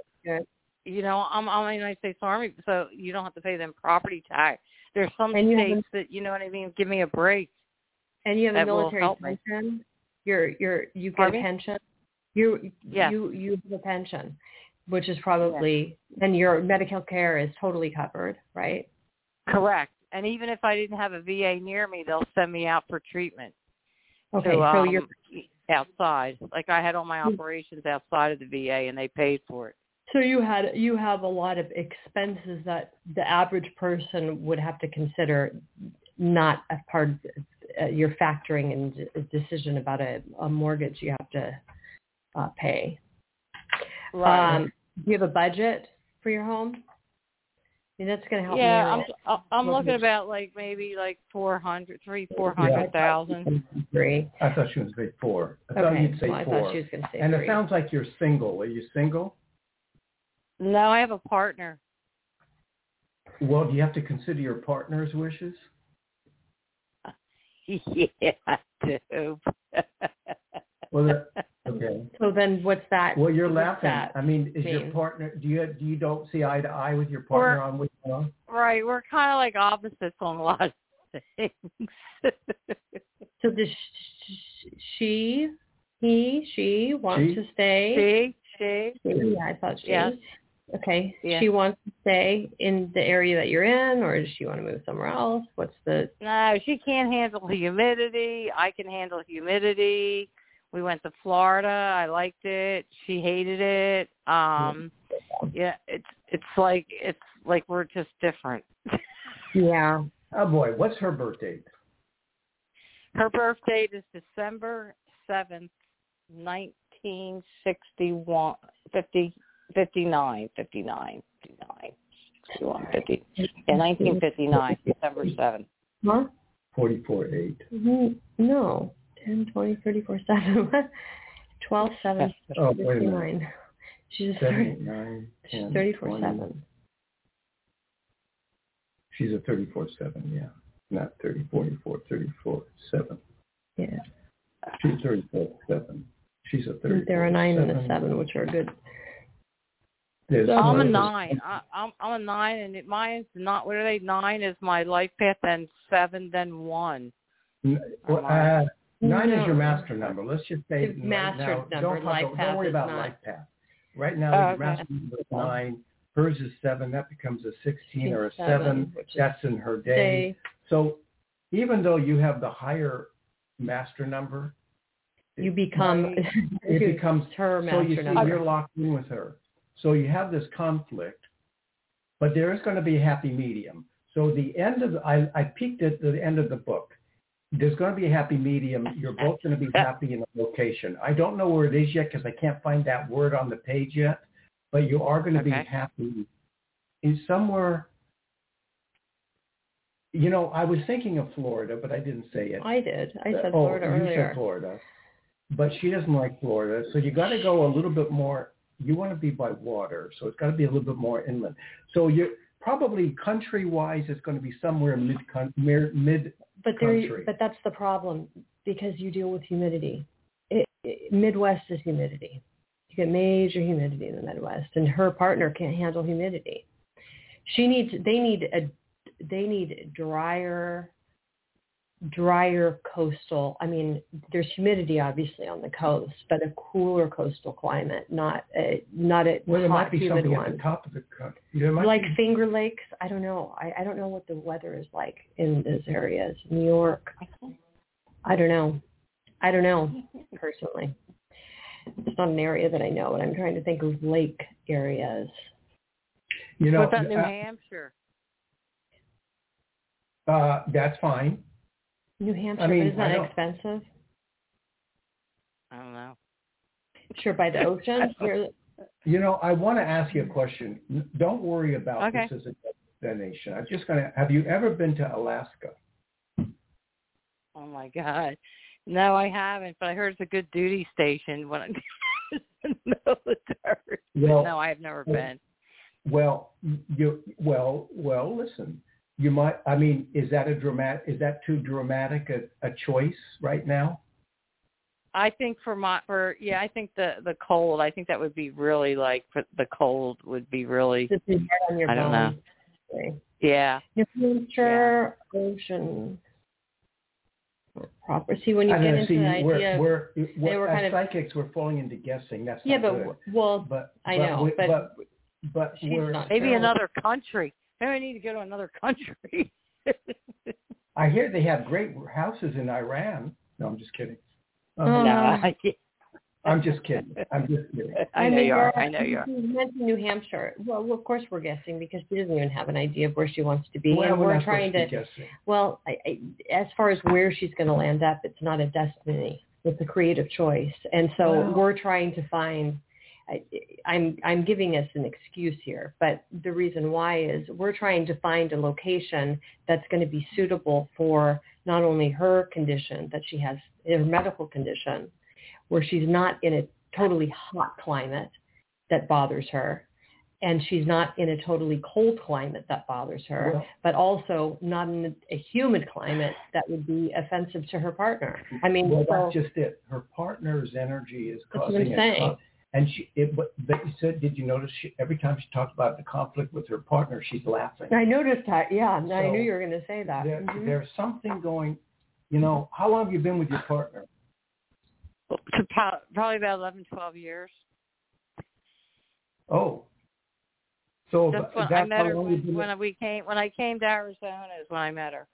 Speaker 1: you know I'm I'm in the United States Army, so you don't have to pay them property tax. There's some
Speaker 2: And
Speaker 1: states that you know what I mean. Give me a break.
Speaker 2: And you have a military pension. You're you're you get
Speaker 1: Pardon
Speaker 2: a pension. You
Speaker 1: Yes.
Speaker 2: you you have a pension, which is probably and your medical care is totally covered, right?
Speaker 1: Correct. And even if I didn't have a VA near me, they'll send me out for treatment.
Speaker 2: Okay, so
Speaker 1: um,
Speaker 2: you're
Speaker 1: outside. Like I had all my
Speaker 2: Hmm.
Speaker 1: operations outside of the VA, and they paid for it.
Speaker 2: So you had you have a lot of expenses that the average person would have to consider not a part of uh, your factoring in a decision about a, a mortgage you have to uh, pay. Um, do you have a budget for your home? I mean, that's going to help
Speaker 1: yeah, I'm. I- I'm
Speaker 2: What
Speaker 1: looking about like maybe like four hundred, three, four hundred thousand.
Speaker 2: Three.
Speaker 4: I thought she was going to say four. I thought
Speaker 2: Okay.
Speaker 4: you'd say
Speaker 2: Well, I
Speaker 4: four.
Speaker 2: thought she was going to say
Speaker 4: and
Speaker 2: three.
Speaker 4: it sounds like you're single. Are you single?
Speaker 1: No, I have a partner.
Speaker 4: Well, do you have to consider your partner's wishes?
Speaker 1: yeah, I do.
Speaker 4: Well, that- okay.
Speaker 2: so then, what's that?
Speaker 4: Well, you're
Speaker 2: what's
Speaker 4: laughing.
Speaker 2: that?
Speaker 4: I mean, is your partner? Do you do you don't see eye to eye with your partner
Speaker 1: We're-
Speaker 4: on which one?
Speaker 1: right, we're kind of like opposites on a lot of things.
Speaker 2: So does sh- sh- she, he, she want
Speaker 4: She?
Speaker 2: to stay?
Speaker 1: she, she,
Speaker 2: She, Yeah, I thought she.
Speaker 1: Yes.
Speaker 2: Okay.
Speaker 1: Yeah.
Speaker 2: She wants to stay in the area that you're in, or does she want to move somewhere else? What's the?
Speaker 1: No, she can't handle the humidity. I can handle humidity. We went to Florida. I liked it. She hated it. Um yeah, it's it's like it's like we're just different.
Speaker 2: Yeah.
Speaker 4: Oh boy, what's her birth date?
Speaker 1: Her birth date is December seventh, nineteen sixty one, fifty, fifty nine, fifty nine, fifty nine, sixty one, fifty. Yeah, nineteen fifty nine, December seventh.
Speaker 2: Huh?
Speaker 4: 44 8.
Speaker 2: Mhm. No. 10, 20, 34, 7. 12, 7,
Speaker 4: Oh, wait a minute.
Speaker 2: 59. She's a thirty-
Speaker 4: 9,
Speaker 2: she's
Speaker 4: 10,
Speaker 2: 34,
Speaker 4: 20.
Speaker 2: 7.
Speaker 4: She's a 34 7, yeah. Not 30, 44, 34 7.
Speaker 2: Yeah.
Speaker 4: She's 34 7. She's a 34
Speaker 2: There are a 9 and a 7, which are good.
Speaker 4: There's
Speaker 2: So-
Speaker 1: I'm a nine. I, I'm I'm a nine, and it, mine's not. What are they? Nine is my life path, then seven, then one.
Speaker 4: N- well, uh, Nine is your master number. Let's just say
Speaker 2: The
Speaker 4: right
Speaker 2: master
Speaker 4: now,
Speaker 2: number,
Speaker 4: Don't, talk,
Speaker 2: life
Speaker 4: don't
Speaker 2: path
Speaker 4: worry about
Speaker 2: not.
Speaker 4: life path. Right now,
Speaker 1: Oh,
Speaker 4: your
Speaker 1: okay.
Speaker 4: master number is nine. Hers is seven. That becomes a sixteen or a
Speaker 2: Seven,
Speaker 4: seven. That's in her day.
Speaker 2: Day.
Speaker 4: So even though you have the higher master number,
Speaker 2: You become
Speaker 4: it becomes
Speaker 2: her
Speaker 4: so you
Speaker 2: master
Speaker 4: see
Speaker 2: number.
Speaker 4: you're locked in with her. So you have this conflict, but there is going to be a happy medium. So the end of the, I, I peeked at the end of the book. There's going to be a happy medium. You're both going to be happy in a location. I don't know where it is yet because I can't find that word on the page yet. But you are going to be happy in somewhere. You know, I was thinking of Florida, but I didn't say it.
Speaker 2: I did. I said
Speaker 4: Oh,
Speaker 2: Florida
Speaker 4: you
Speaker 2: earlier.
Speaker 4: said Florida. But she doesn't like Florida, so you got to go a little bit more. You want to be by water, so it's got to be a little bit more inland. So you're probably country-wise, it's going to be somewhere mid mid.
Speaker 2: But there, but that's the problem because you deal with humidity. It, it, Midwest is humidity. You get major humidity in the Midwest, and her partner can't handle humidity. She needs. They need a. They need drier, drier coastal. I mean, there's humidity obviously on the coast, but a cooler coastal climate, not a not a
Speaker 4: Well, there
Speaker 2: hot
Speaker 4: might be
Speaker 2: humid
Speaker 4: something
Speaker 2: one
Speaker 4: at the top of the country. There might
Speaker 2: like
Speaker 4: be,
Speaker 2: Finger Lakes. I don't know. I, I don't know what the weather is like in those areas. New York. I don't know. I don't know personally. It's not an area that I know, and I'm trying to think of lake areas.
Speaker 4: you know,
Speaker 1: what about New
Speaker 4: uh,
Speaker 1: Hampshire?
Speaker 4: uh, that's fine.
Speaker 2: New Hampshire,
Speaker 4: I mean,
Speaker 2: isn't that expensive?
Speaker 1: I don't know.
Speaker 2: Sure, by the ocean.
Speaker 4: You know, I want to ask you a question. Don't worry about
Speaker 1: Okay.
Speaker 4: this as a destination. I'm just going to. Have you ever been to Alaska?
Speaker 1: Oh my God. No, I haven't, but I heard it's a good duty station when I was in the military.
Speaker 4: Well,
Speaker 1: no, I have never
Speaker 4: well,
Speaker 1: been.
Speaker 4: Well, you well, well. Listen, you might. I mean, is that a dramatic Is that too dramatic a, a choice right now?
Speaker 1: I think for my for yeah, I think the the cold. I think that would be really like for the cold would be really
Speaker 2: this is right on your
Speaker 1: I don't know.
Speaker 2: bones. Okay.
Speaker 1: yeah.
Speaker 2: New Hampshire ocean. Proper. See, when you
Speaker 4: I
Speaker 2: get
Speaker 4: know,
Speaker 2: into
Speaker 4: see,
Speaker 2: the idea
Speaker 4: we're,
Speaker 2: of
Speaker 4: we're,
Speaker 2: they were
Speaker 4: as
Speaker 2: kind of-
Speaker 4: psychics. We're falling into guessing. That's
Speaker 2: yeah,
Speaker 4: not
Speaker 2: but
Speaker 4: good.
Speaker 2: well,
Speaker 4: But
Speaker 2: I
Speaker 4: but
Speaker 2: know,
Speaker 4: we-
Speaker 2: but
Speaker 4: but but
Speaker 2: she's
Speaker 4: we're.
Speaker 2: not
Speaker 1: Maybe
Speaker 2: sure.
Speaker 1: another country. Maybe I need to go to another country.
Speaker 4: I hear they have great houses in Iran. No, I'm just kidding. Um,
Speaker 1: no,
Speaker 2: no.
Speaker 1: I,
Speaker 4: I'm just kidding. I'm just kidding.
Speaker 1: I know
Speaker 2: mean,
Speaker 1: you are. I know you are.
Speaker 2: You mentioned New Hampshire. Well, well, of course we're guessing because she doesn't even have an idea of where she wants to be,
Speaker 4: Well,
Speaker 2: and
Speaker 4: we're
Speaker 2: we're
Speaker 4: not
Speaker 2: trying
Speaker 4: supposed
Speaker 2: to.
Speaker 4: guessing.
Speaker 2: Well, I, I, as far as where she's going to land up, it's not a destiny. It's a creative choice, and so
Speaker 4: Well-
Speaker 2: we're trying to find. I, I'm I'm giving us an excuse here, but the reason why is we're trying to find a location that's going to be suitable for not only her condition that she has, her medical condition, where she's not in a totally hot climate that bothers her, and she's not in a totally cold climate that bothers her
Speaker 4: Well,
Speaker 2: but also not in a humid climate that would be offensive to her partner. I mean,
Speaker 4: well,
Speaker 2: so,
Speaker 4: that's just it. Her partner's energy is causing.
Speaker 2: That's what I'm saying.
Speaker 4: Con- And she, it, but, but you said, did you notice she, every time she talked about the conflict with her partner, she's laughing.
Speaker 2: I noticed that. Yeah, I knew you were going to say that.
Speaker 4: There,
Speaker 2: Mhm.
Speaker 4: There's something going. You know, how long have you been with your partner?
Speaker 1: Probably about eleven, twelve years.
Speaker 4: Oh, so
Speaker 1: That's when I met
Speaker 4: how
Speaker 1: her
Speaker 4: long
Speaker 1: when,
Speaker 4: been.
Speaker 1: when we came when I came to Arizona is when I met her.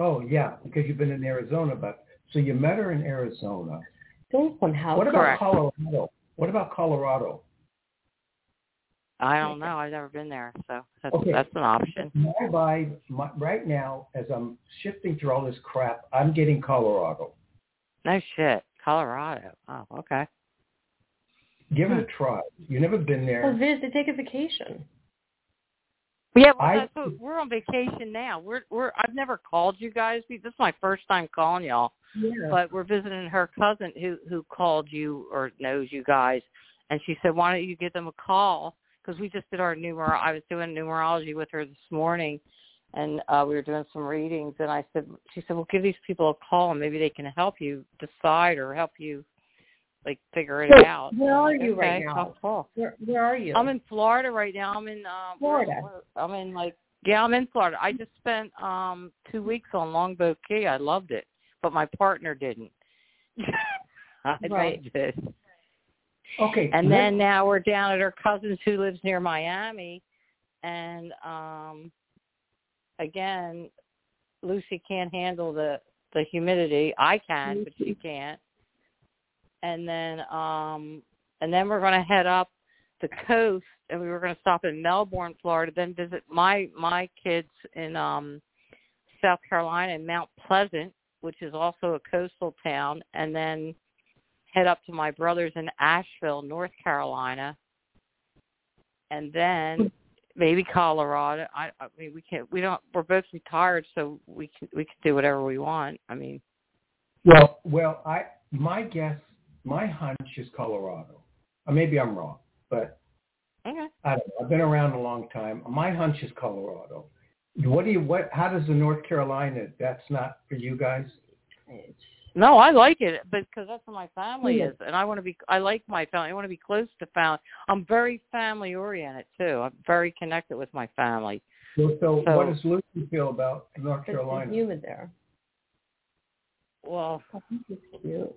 Speaker 4: oh, yeah, because you've been in Arizona, but so you met her in Arizona.
Speaker 2: Still somehow.
Speaker 4: What about
Speaker 1: Correct.
Speaker 4: Colorado? What about Colorado?
Speaker 1: I don't know. I've never been there, so that's
Speaker 4: Okay.
Speaker 1: that's an option.
Speaker 4: My vibe my, right now, as I'm shifting through all this crap, I'm getting Colorado.
Speaker 1: No shit, Colorado. Oh, okay.
Speaker 4: Give
Speaker 1: Hmm.
Speaker 4: it a try. You've never been
Speaker 2: Well,
Speaker 4: there.
Speaker 2: Viz, to take a vacation.
Speaker 1: Yeah, well,
Speaker 4: I-
Speaker 1: that's what, we're on vacation now. We're we're. I've never called you guys. This is my first time calling y'all.
Speaker 2: Yeah.
Speaker 1: but we're visiting her cousin who who called you or knows you guys and she said why don't you give them a call because we just did our numer i was doing numerology with her this morning and uh we were doing some readings and i said she said well give these people a call and maybe they can help you decide or help you like figure it
Speaker 2: So,
Speaker 1: out
Speaker 2: where are you right now?
Speaker 1: I'll call.
Speaker 2: Where, where are you?
Speaker 1: i'm in florida right now i'm in um
Speaker 2: Florida.
Speaker 1: i'm in like yeah i'm in florida i just spent um two weeks on longboat key i loved it but my partner didn't I
Speaker 2: Right.
Speaker 1: loved it.
Speaker 4: Okay.
Speaker 1: And then now we're down at her cousin's who lives near Miami, and um, again, Lucy can't handle the the humidity. I can, but she can't. And then um, and then we're going to head up the coast, and we were going to stop in Melbourne, Florida, then visit my my kids in um, South Carolina in Mount Pleasant, which is also a coastal town, and then head up to my brother's in Asheville, North Carolina, and then maybe Colorado. I, I mean, we can't. We don't. We're both retired, so we can we can do whatever we want. I mean,
Speaker 4: Well, well, I my guess, my hunch is Colorado. Or maybe I'm wrong, but
Speaker 1: okay.
Speaker 4: I don't know. I've been around a long time. My hunch is Colorado. What do you what? How does the North Carolina? That's not for you guys.
Speaker 1: No, I like it, but because that's where my family
Speaker 2: Yeah.
Speaker 1: is, and I want to be. I like my family. I want to be close to family. I'm very family oriented too. I'm very connected with my family.
Speaker 4: So, so,
Speaker 1: So-
Speaker 4: what does Lucy feel about North Carolina?
Speaker 2: It's
Speaker 4: Carolina?
Speaker 2: humid there.
Speaker 1: Well,
Speaker 2: I think it's cute.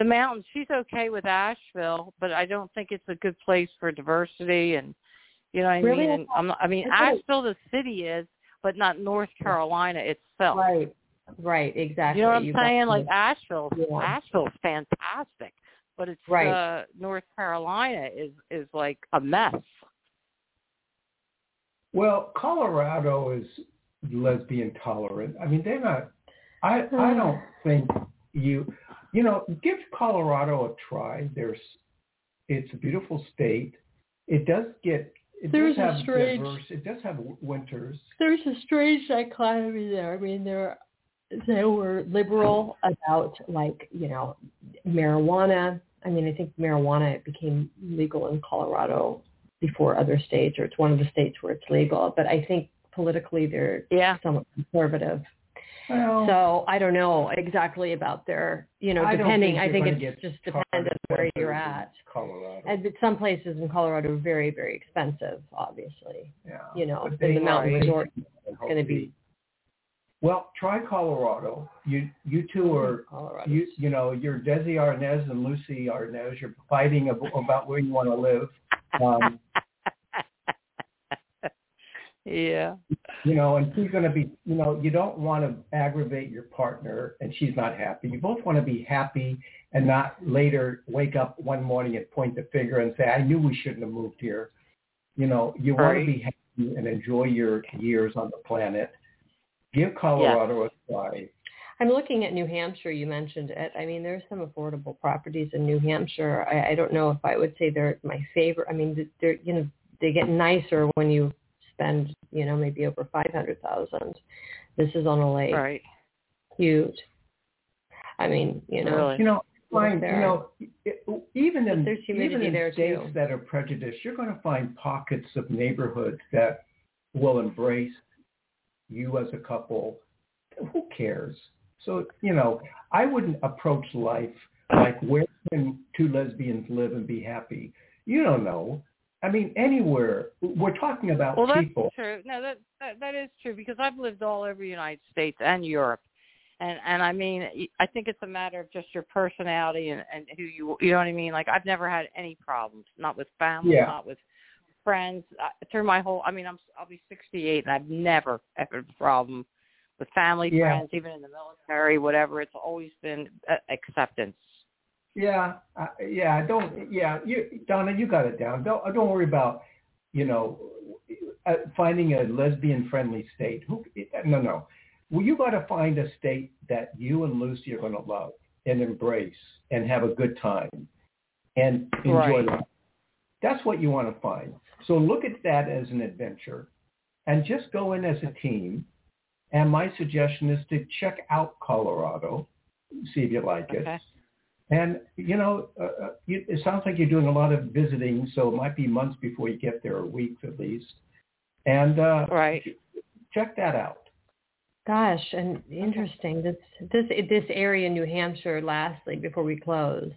Speaker 1: The mountains. She's okay with Asheville, but I don't think it's a good place for diversity and you know what I
Speaker 2: Really?
Speaker 1: mean. And I'm not, I mean,
Speaker 2: I thought it-
Speaker 1: Asheville, the city is, but not North Carolina itself.
Speaker 2: Right. Right. Exactly.
Speaker 1: You know what I'm
Speaker 2: You got
Speaker 1: saying? Like Asheville,
Speaker 2: Yeah.
Speaker 1: Asheville's fantastic, but it's
Speaker 2: Right.
Speaker 1: uh, North Carolina is is like a mess.
Speaker 4: Well, Colorado is lesbian tolerant. I mean, they're not. I
Speaker 2: Hmm.
Speaker 4: I don't think you. You know, give Colorado a try. There's, it's a beautiful state. It does get. It
Speaker 2: There's
Speaker 4: does have
Speaker 2: strange-
Speaker 4: diverse. It does have winters.
Speaker 2: there's a strange dichotomy there. I mean, there are they were liberal about like you know marijuana. I mean, I think marijuana became legal in Colorado before other states, or it's one of the states where it's legal. But I think politically they're
Speaker 1: Yeah.
Speaker 2: somewhat conservative.
Speaker 4: Well,
Speaker 2: So I don't know exactly about their, you know,
Speaker 4: I
Speaker 2: depending.
Speaker 4: think
Speaker 2: I think it's just dependent on where you're at.
Speaker 4: Colorado.
Speaker 2: And some places in Colorado are very, very expensive, obviously.
Speaker 4: yeah.
Speaker 2: You know,
Speaker 4: But
Speaker 2: and the mountain resort
Speaker 4: and
Speaker 2: gonna be-
Speaker 4: Well, try Colorado. You you two are
Speaker 2: Colorado.
Speaker 4: you you know you're Desi Arnaz and Lucy Arnaz. You're fighting about where you want to live. Um,
Speaker 1: yeah.
Speaker 4: you know, and she's going to be. You know, you don't want to aggravate your partner, and she's not happy. You both want to be happy and not later wake up one morning and point the finger and say, "I knew we shouldn't have moved here." You know, you want to be happy and enjoy your years on the planet. Give Colorado a try.
Speaker 2: I'm looking at New Hampshire. You mentioned it. I mean, there's some affordable properties in New Hampshire. I, I don't know if I would say they're my favorite. I mean, they're you know they get nicer when you spend you know maybe over five hundred thousand. This is on a lake,
Speaker 1: Right.
Speaker 2: huge. I mean, you know,
Speaker 1: Really.
Speaker 4: You know, find
Speaker 2: there.
Speaker 4: you know it, even in
Speaker 2: there's
Speaker 4: even in
Speaker 2: there,
Speaker 4: states
Speaker 2: too.
Speaker 4: that are prejudiced, you're going to find pockets of neighborhoods that will embrace you as a couple. Who cares? So you know, I wouldn't approach life like where can two lesbians live and be happy. You don't know. I mean, anywhere. We're talking about people.
Speaker 1: Well, that's
Speaker 4: people.
Speaker 1: true. No, that, that that is true because I've lived all over the United States and Europe, and and I mean, I think it's a matter of just your personality and and who you you know what I mean. Like I've never had any problems, not with family,
Speaker 4: Yeah.
Speaker 1: not with friends uh, through my whole. I mean, I'm I'll be 68 and I've never ever had a problem with family,
Speaker 4: Yeah.
Speaker 1: friends, even in the military, whatever. It's always been uh, acceptance.
Speaker 4: Yeah, uh, yeah. Don't. Yeah, you, Donna, you got it down. Don't don't worry about you know, uh, finding a lesbian-friendly state. Who? No, no. Well, you got to find a state that you and Lucy are going to love and embrace and have a good time and enjoy
Speaker 1: Right.
Speaker 4: life. That's what you want to find. So look at that as an adventure and just go in as a team. And my suggestion is to check out Colorado, see if you like it.
Speaker 1: Okay.
Speaker 4: And, you know, uh, uh, it sounds like you're doing a lot of visiting, so it might be months before you get there, or weeks at least. And uh,
Speaker 1: Right.
Speaker 4: check that out.
Speaker 2: Gosh, and interesting. This this this area in New Hampshire. Lastly, before we close,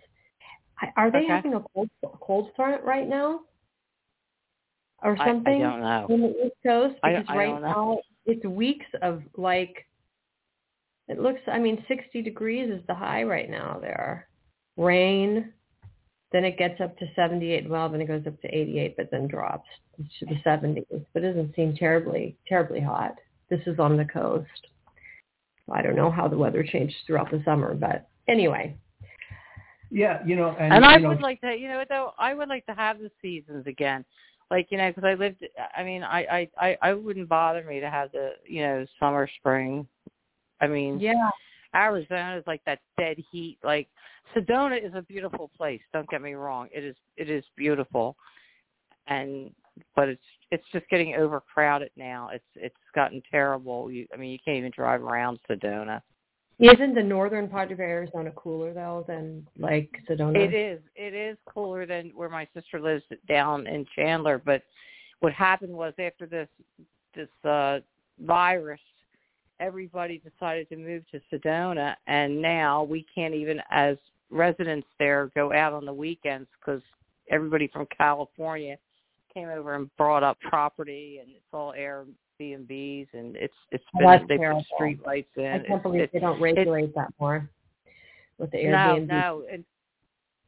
Speaker 2: are they
Speaker 1: Okay.
Speaker 2: having a cold cold front right now, or
Speaker 1: I, I
Speaker 2: something
Speaker 1: don't know.
Speaker 2: on the East Coast?
Speaker 1: I-
Speaker 2: Because
Speaker 1: I
Speaker 2: right
Speaker 1: don't know.
Speaker 2: now it's weeks of like. It looks. I mean, sixty degrees is the high right now. There, rain. Then it gets up to 78. Well, then it goes up to 88, but then drops to the 70s. But it doesn't seem terribly, terribly hot. This is on the coast. I don't know how the weather changes throughout the summer, but anyway.
Speaker 4: Yeah, you know, and,
Speaker 1: And I
Speaker 4: know,
Speaker 1: would like to, you know, though I would like to have the seasons again, like you know, because I lived. I mean, I I I I wouldn't bother me to have the you know summer spring. I mean,
Speaker 2: Yeah.
Speaker 1: Arizona is like that dead heat. Like Sedona is a beautiful place. Don't get me wrong. It is it is beautiful, and but it's it's just getting overcrowded now. It's it's gotten terrible. You, I mean, you can't even drive around Sedona.
Speaker 2: Isn't the northern part of Arizona cooler though than like Sedona?
Speaker 1: It is. It is cooler than where my sister lives down in Chandler. But what happened was after this this uh virus, everybody decided to move to Sedona, and now we can't even, as residents there, go out on the weekends because everybody from California came over and brought up property, and it's all Airbnbs, and it's it's
Speaker 2: Oh,
Speaker 1: been
Speaker 2: that's
Speaker 1: they
Speaker 2: terrible.
Speaker 1: put street lights in.
Speaker 2: I can't
Speaker 1: It's-
Speaker 2: believe
Speaker 1: it's-
Speaker 2: they don't regulate that more with the Airbnb.
Speaker 1: no, and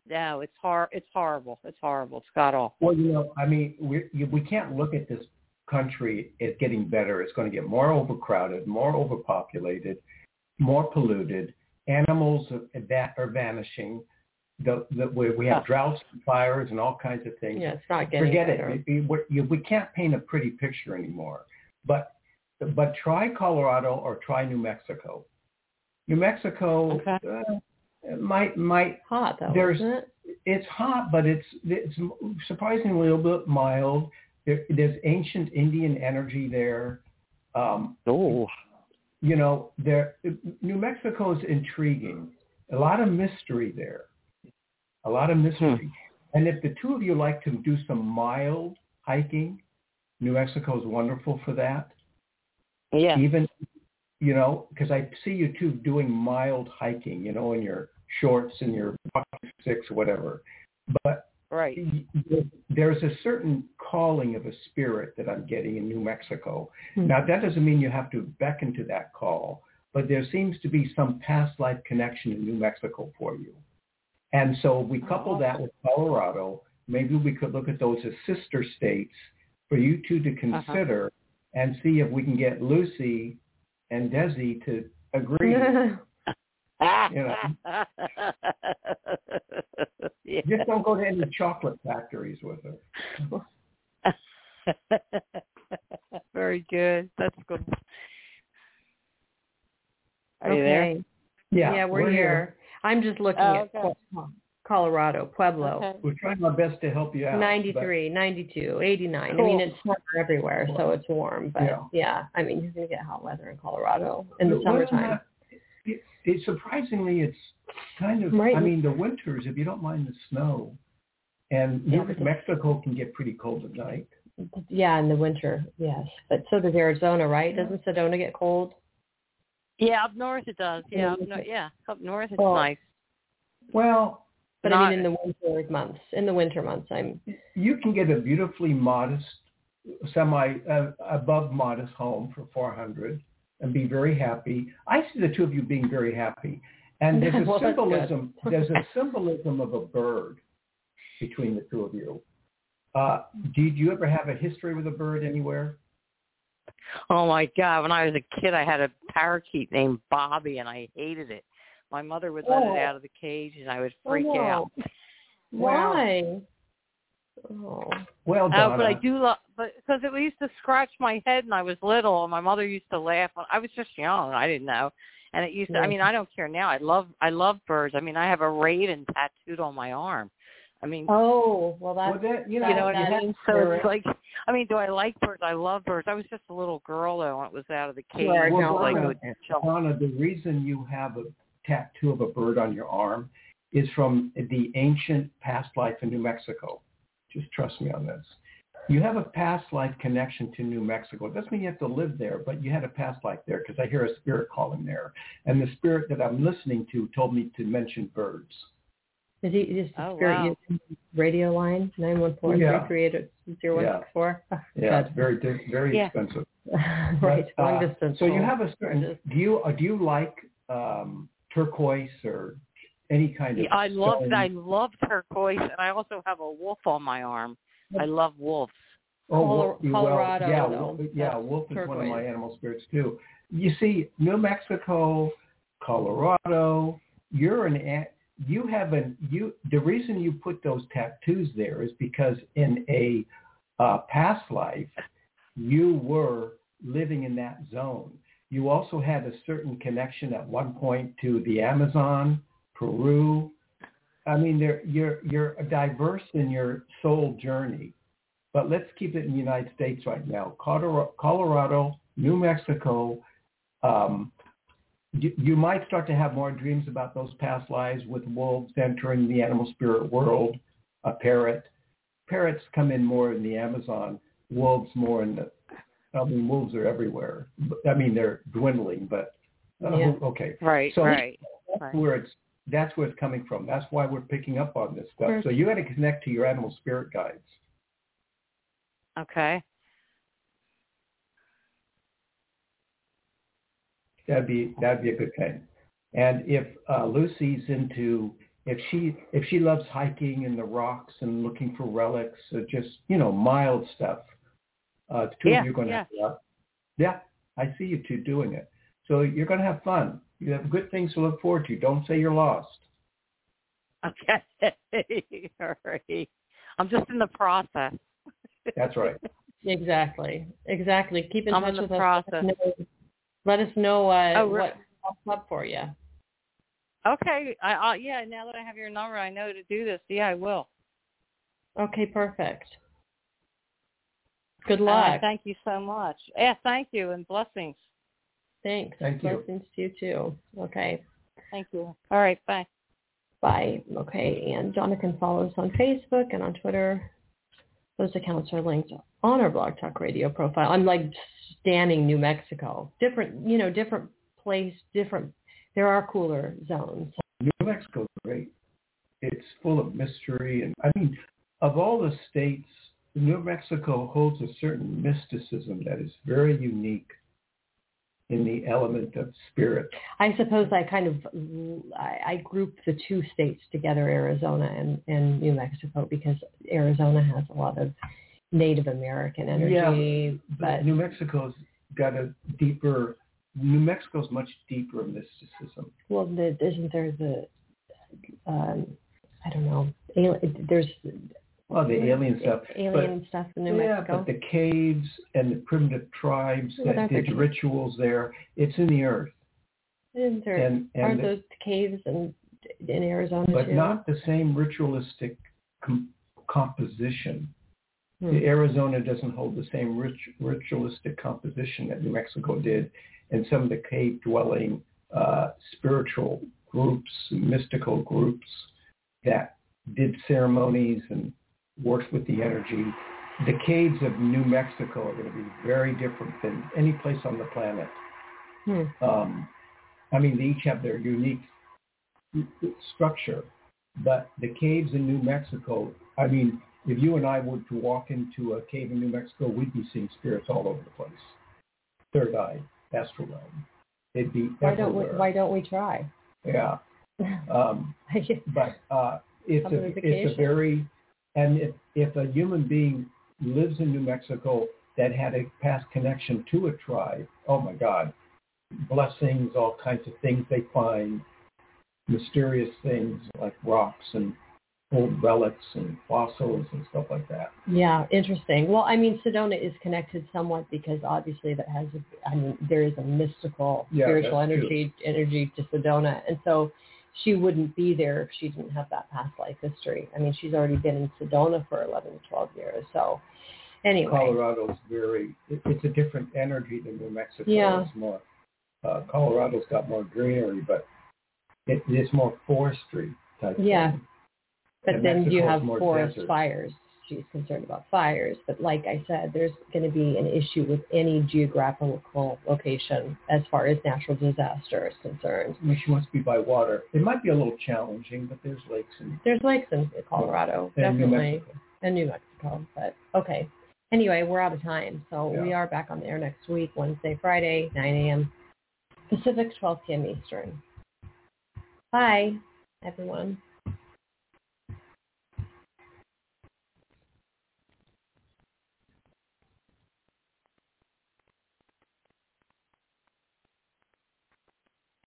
Speaker 1: no, it's hor it's horrible. It's horrible. It's got awful.
Speaker 4: well, you know, I mean, we we can't look at this country is getting better. It's going to get more overcrowded, more overpopulated, more polluted. Animals are, va- are vanishing. The, the, we, we have droughts and fires and all kinds of things.
Speaker 2: Yeah, it's not getting
Speaker 4: Forget
Speaker 2: better.
Speaker 4: it. We, we, we can't paint a pretty picture anymore. But but try Colorado or try New Mexico. New Mexico
Speaker 1: Okay.
Speaker 4: uh, might might
Speaker 2: Hot though,
Speaker 4: There's-
Speaker 2: isn't it?
Speaker 4: it's hot, but it's it's surprisingly a little bit mild. There, there's ancient Indian energy there. Um,
Speaker 1: Oh,
Speaker 4: you know, there New Mexico is intriguing. A lot of mystery there. A lot of mystery. And if the two of you like to do some mild hiking, New Mexico is wonderful for that.
Speaker 1: yeah.
Speaker 4: Even, you know, because I see you two doing mild hiking, you know, in your shorts and your six, whatever. But
Speaker 1: Right.
Speaker 4: there's a certain calling of a spirit that I'm getting in New Mexico.
Speaker 2: Hmm.
Speaker 4: Now, that doesn't mean you have to beckon to that call, but there seems to be some past life connection in New Mexico for you. And so we couple that with Colorado. Maybe we could look at those as sister states for you two to consider and see if we can get Lucy and Desi to agree. You know.
Speaker 1: yeah.
Speaker 4: Just don't go to any chocolate factories with her.
Speaker 1: Very good. That's good. Are you there?
Speaker 2: okay.
Speaker 4: Yeah,
Speaker 2: we're, here. I'm just looking
Speaker 1: Oh,
Speaker 2: at
Speaker 1: okay.
Speaker 2: Co- Colorado, Pueblo.
Speaker 1: Okay.
Speaker 4: We're trying our best to help you out. but-
Speaker 2: 93, 92, 89. I mean, it's summer everywhere, so it's warm. But
Speaker 4: Yeah.
Speaker 2: yeah, I mean, you're going to get hot weather in Colorado in the
Speaker 4: Well,
Speaker 2: summertime.
Speaker 4: not- It, it surprisingly, it's kind of.
Speaker 2: Right.
Speaker 4: I mean, the winters, if you don't mind the snow, and
Speaker 2: Yeah,
Speaker 4: New
Speaker 2: but the-
Speaker 4: Mexico can get pretty cold at night.
Speaker 2: Yeah, in the winter, yes. But so does Arizona, right? Doesn't Sedona get cold?
Speaker 1: Yeah, up north it does. Yeah, up no, yeah, up north it's
Speaker 2: Well,
Speaker 1: nice.
Speaker 4: Well,
Speaker 2: But I mean, in the winter months. In the winter months, I'm.
Speaker 4: you can get a beautifully modest, semi uh, above modest home for four hundred and be very happy. I see the two of you being very happy, and there's a
Speaker 2: Well,
Speaker 4: symbolism. there's a symbolism of a bird between the two of you. Uh, did you ever have a history with a bird anywhere?
Speaker 1: Oh my god! When I was a kid, I had a parakeet named Bobby, and I hated it. My mother would let
Speaker 2: Oh.
Speaker 1: it out of the cage, and I would
Speaker 2: Oh,
Speaker 1: freak out.
Speaker 2: Why? Oh.
Speaker 4: Well, Donna.
Speaker 1: Uh, but I do love, but because it used to scratch my head, and I was little, and my mother used to laugh. When I was just young; I didn't know, and it used to. I mean, I don't care now. I love, I love birds. I mean, I have a raven tattooed on my arm. I mean,
Speaker 2: Oh, well, that's
Speaker 4: well, that, you know,
Speaker 1: you know what
Speaker 2: that
Speaker 1: I mean? So it's like, I mean, do I like birds? I love birds. I was just a little girl though, when it was out of the cage.
Speaker 2: Sure,
Speaker 1: It was
Speaker 2: no,
Speaker 1: like
Speaker 2: I
Speaker 1: it would
Speaker 2: understand.
Speaker 1: jump.
Speaker 4: Donna, the reason you have a tattoo of a bird on your arm is from the ancient past life in New Mexico. Just trust me on this. You have a past life connection to New Mexico. It doesn't mean you have to live there, but you had a past life there because I hear a spirit calling there. And the spirit that I'm listening to told me to mention birds.
Speaker 2: Is he is the
Speaker 1: Oh,
Speaker 2: spirit
Speaker 1: wow.
Speaker 2: using radio line nine one four three
Speaker 4: Yeah.
Speaker 2: three eight zero one six four?
Speaker 4: Yeah, it's very, di- very
Speaker 1: Yeah.
Speaker 4: expensive.
Speaker 2: right,
Speaker 4: But, uh,
Speaker 2: long distance.
Speaker 4: So you have a certain, do you, uh, do you like um, turquoise or any kind of
Speaker 1: Yeah, I love? I love turquoise, and I also have a wolf on my arm. I love wolves.
Speaker 4: Oh,
Speaker 2: Colo-
Speaker 4: wolf- well,
Speaker 2: Colorado,
Speaker 4: yeah, wolf, yeah, wolf is one of my animal spirits too. You see, New Mexico, Colorado, you're an you have an you. The reason you put those tattoos there is because in a uh, past life, you were living in that zone. You also had a certain connection at one point to the Amazon, Peru. I mean, you're you're diverse in your soul journey but let's keep it in the United States right now. Colorado, Colorado New Mexico, um, you, you might start to have more dreams about those past lives with wolves entering the animal spirit world, a parrot. Parrots come in more in the Amazon, wolves more in the, I mean, wolves are everywhere. I mean, they're dwindling, but uh,
Speaker 2: Yeah.
Speaker 4: okay.
Speaker 1: Right,
Speaker 4: So-
Speaker 1: right.
Speaker 4: That's
Speaker 1: Right.
Speaker 4: where it's that's where it's coming from. That's why we're picking up on this stuff.
Speaker 2: Sure.
Speaker 4: So you got to connect to your animal spirit guides.
Speaker 1: Okay.
Speaker 4: That'd be that'd be a good thing. And if uh, Lucy's into if she if she loves hiking in the rocks and looking for relics, or just you know mild stuff, uh, the two
Speaker 1: Yeah,
Speaker 4: of you are going to
Speaker 1: yeah.
Speaker 4: have. Yeah, I see you two doing it. So you're going to have fun. You have good things to look forward to. Don't say you're lost.
Speaker 1: Okay. All right. I'm just in the process.
Speaker 4: That's right.
Speaker 2: Exactly. Exactly. Keep in
Speaker 1: I'm
Speaker 2: touch
Speaker 1: in the
Speaker 2: with us.
Speaker 1: process.
Speaker 2: Let us know, let us know uh,
Speaker 1: Oh,
Speaker 2: what pops up for you.
Speaker 1: Okay. I, I yeah. Now that I have your number, I know to do this. Yeah, I will.
Speaker 2: Okay, perfect. Good
Speaker 1: Uh,
Speaker 2: luck.
Speaker 1: thank you so much. Yeah, thank you and blessings.
Speaker 2: Thanks.
Speaker 4: Thank you.
Speaker 2: Blessings to you too. Okay.
Speaker 1: Thank you. All right. Bye.
Speaker 2: Bye. Okay. And Donna can follow us on Facebook and on Twitter. Those accounts are linked on our Blog Talk Radio profile. I'm like scanning New Mexico. Different, you know, different place, different. There are cooler zones.
Speaker 4: New Mexico's great. It's full of mystery, and I mean, of all the states, New Mexico holds a certain mysticism that is very unique in the element of spirit.
Speaker 2: I suppose I kind of I, I group the two states together, Arizona and, and New Mexico, because Arizona has a lot of Native American energy.
Speaker 4: But
Speaker 2: but
Speaker 4: New Mexico's got a deeper. New Mexico's much deeper mysticism.
Speaker 2: well, the, isn't there the um, I don't know. There's
Speaker 4: Well, the alien stuff.
Speaker 2: alien stuff in New
Speaker 4: yeah,
Speaker 2: Mexico.
Speaker 4: but the caves and the primitive tribes
Speaker 2: Well,
Speaker 4: that did rituals there, it's in the earth.
Speaker 2: Isn't there,
Speaker 4: and- and
Speaker 2: aren't
Speaker 4: the-
Speaker 2: those caves in in Arizona
Speaker 4: but
Speaker 2: too?
Speaker 4: not the same ritualistic com- composition.
Speaker 2: Hmm.
Speaker 4: The Arizona doesn't hold the same rit- ritualistic composition that New Mexico did, and some of the cave-dwelling uh, spiritual groups, mystical groups that did ceremonies and worked with the energy. The caves of New Mexico are going to be very different than any place on the planet.
Speaker 2: Hmm.
Speaker 4: Um, I mean, they each have their unique structure, but the caves in New Mexico, I mean, if you and I were to walk into a cave in New Mexico, we'd be seeing spirits all over the place. Third eye, astral realm. It'd be
Speaker 2: why don't we why don't we try?
Speaker 4: Yeah. Um, but uh, it's a it's a very and if if a human being lives in New Mexico that had a past connection to a tribe, oh my God, blessings, all kinds of things they find, mysterious things like rocks and old relics and fossils and stuff like that.
Speaker 2: Yeah, interesting. Well, I mean, Sedona is connected somewhat because obviously that has, a, I mean, there is a mystical
Speaker 4: Yeah,
Speaker 2: spiritual energy energy to Sedona, and so she wouldn't be there if she didn't have that past life history. I mean, she's already been in Sedona for 11 to 12 years. So anyway,
Speaker 4: Colorado's very, it, it's a different energy than New Mexico.
Speaker 2: Yeah.
Speaker 4: It's more, uh, Colorado's got more greenery, but it, it's more forestry type
Speaker 2: Yeah. but then you have forest
Speaker 4: desert.
Speaker 2: fires. She's concerned about fires, but like I said, there's going to be an issue with any geographical location as far as natural disaster is concerned.
Speaker 4: I mean, she wants to be by water. It might be a little challenging, but there's lakes in,
Speaker 2: There's lakes in Colorado,
Speaker 4: New
Speaker 2: definitely,
Speaker 4: Mexico.
Speaker 2: and New Mexico. But okay. Anyway, we're out of time, so
Speaker 4: Yeah.
Speaker 2: we are back on the air next week, Wednesday, Friday, 9 a.m. Pacific, 12 p.m. Eastern. Bye, everyone.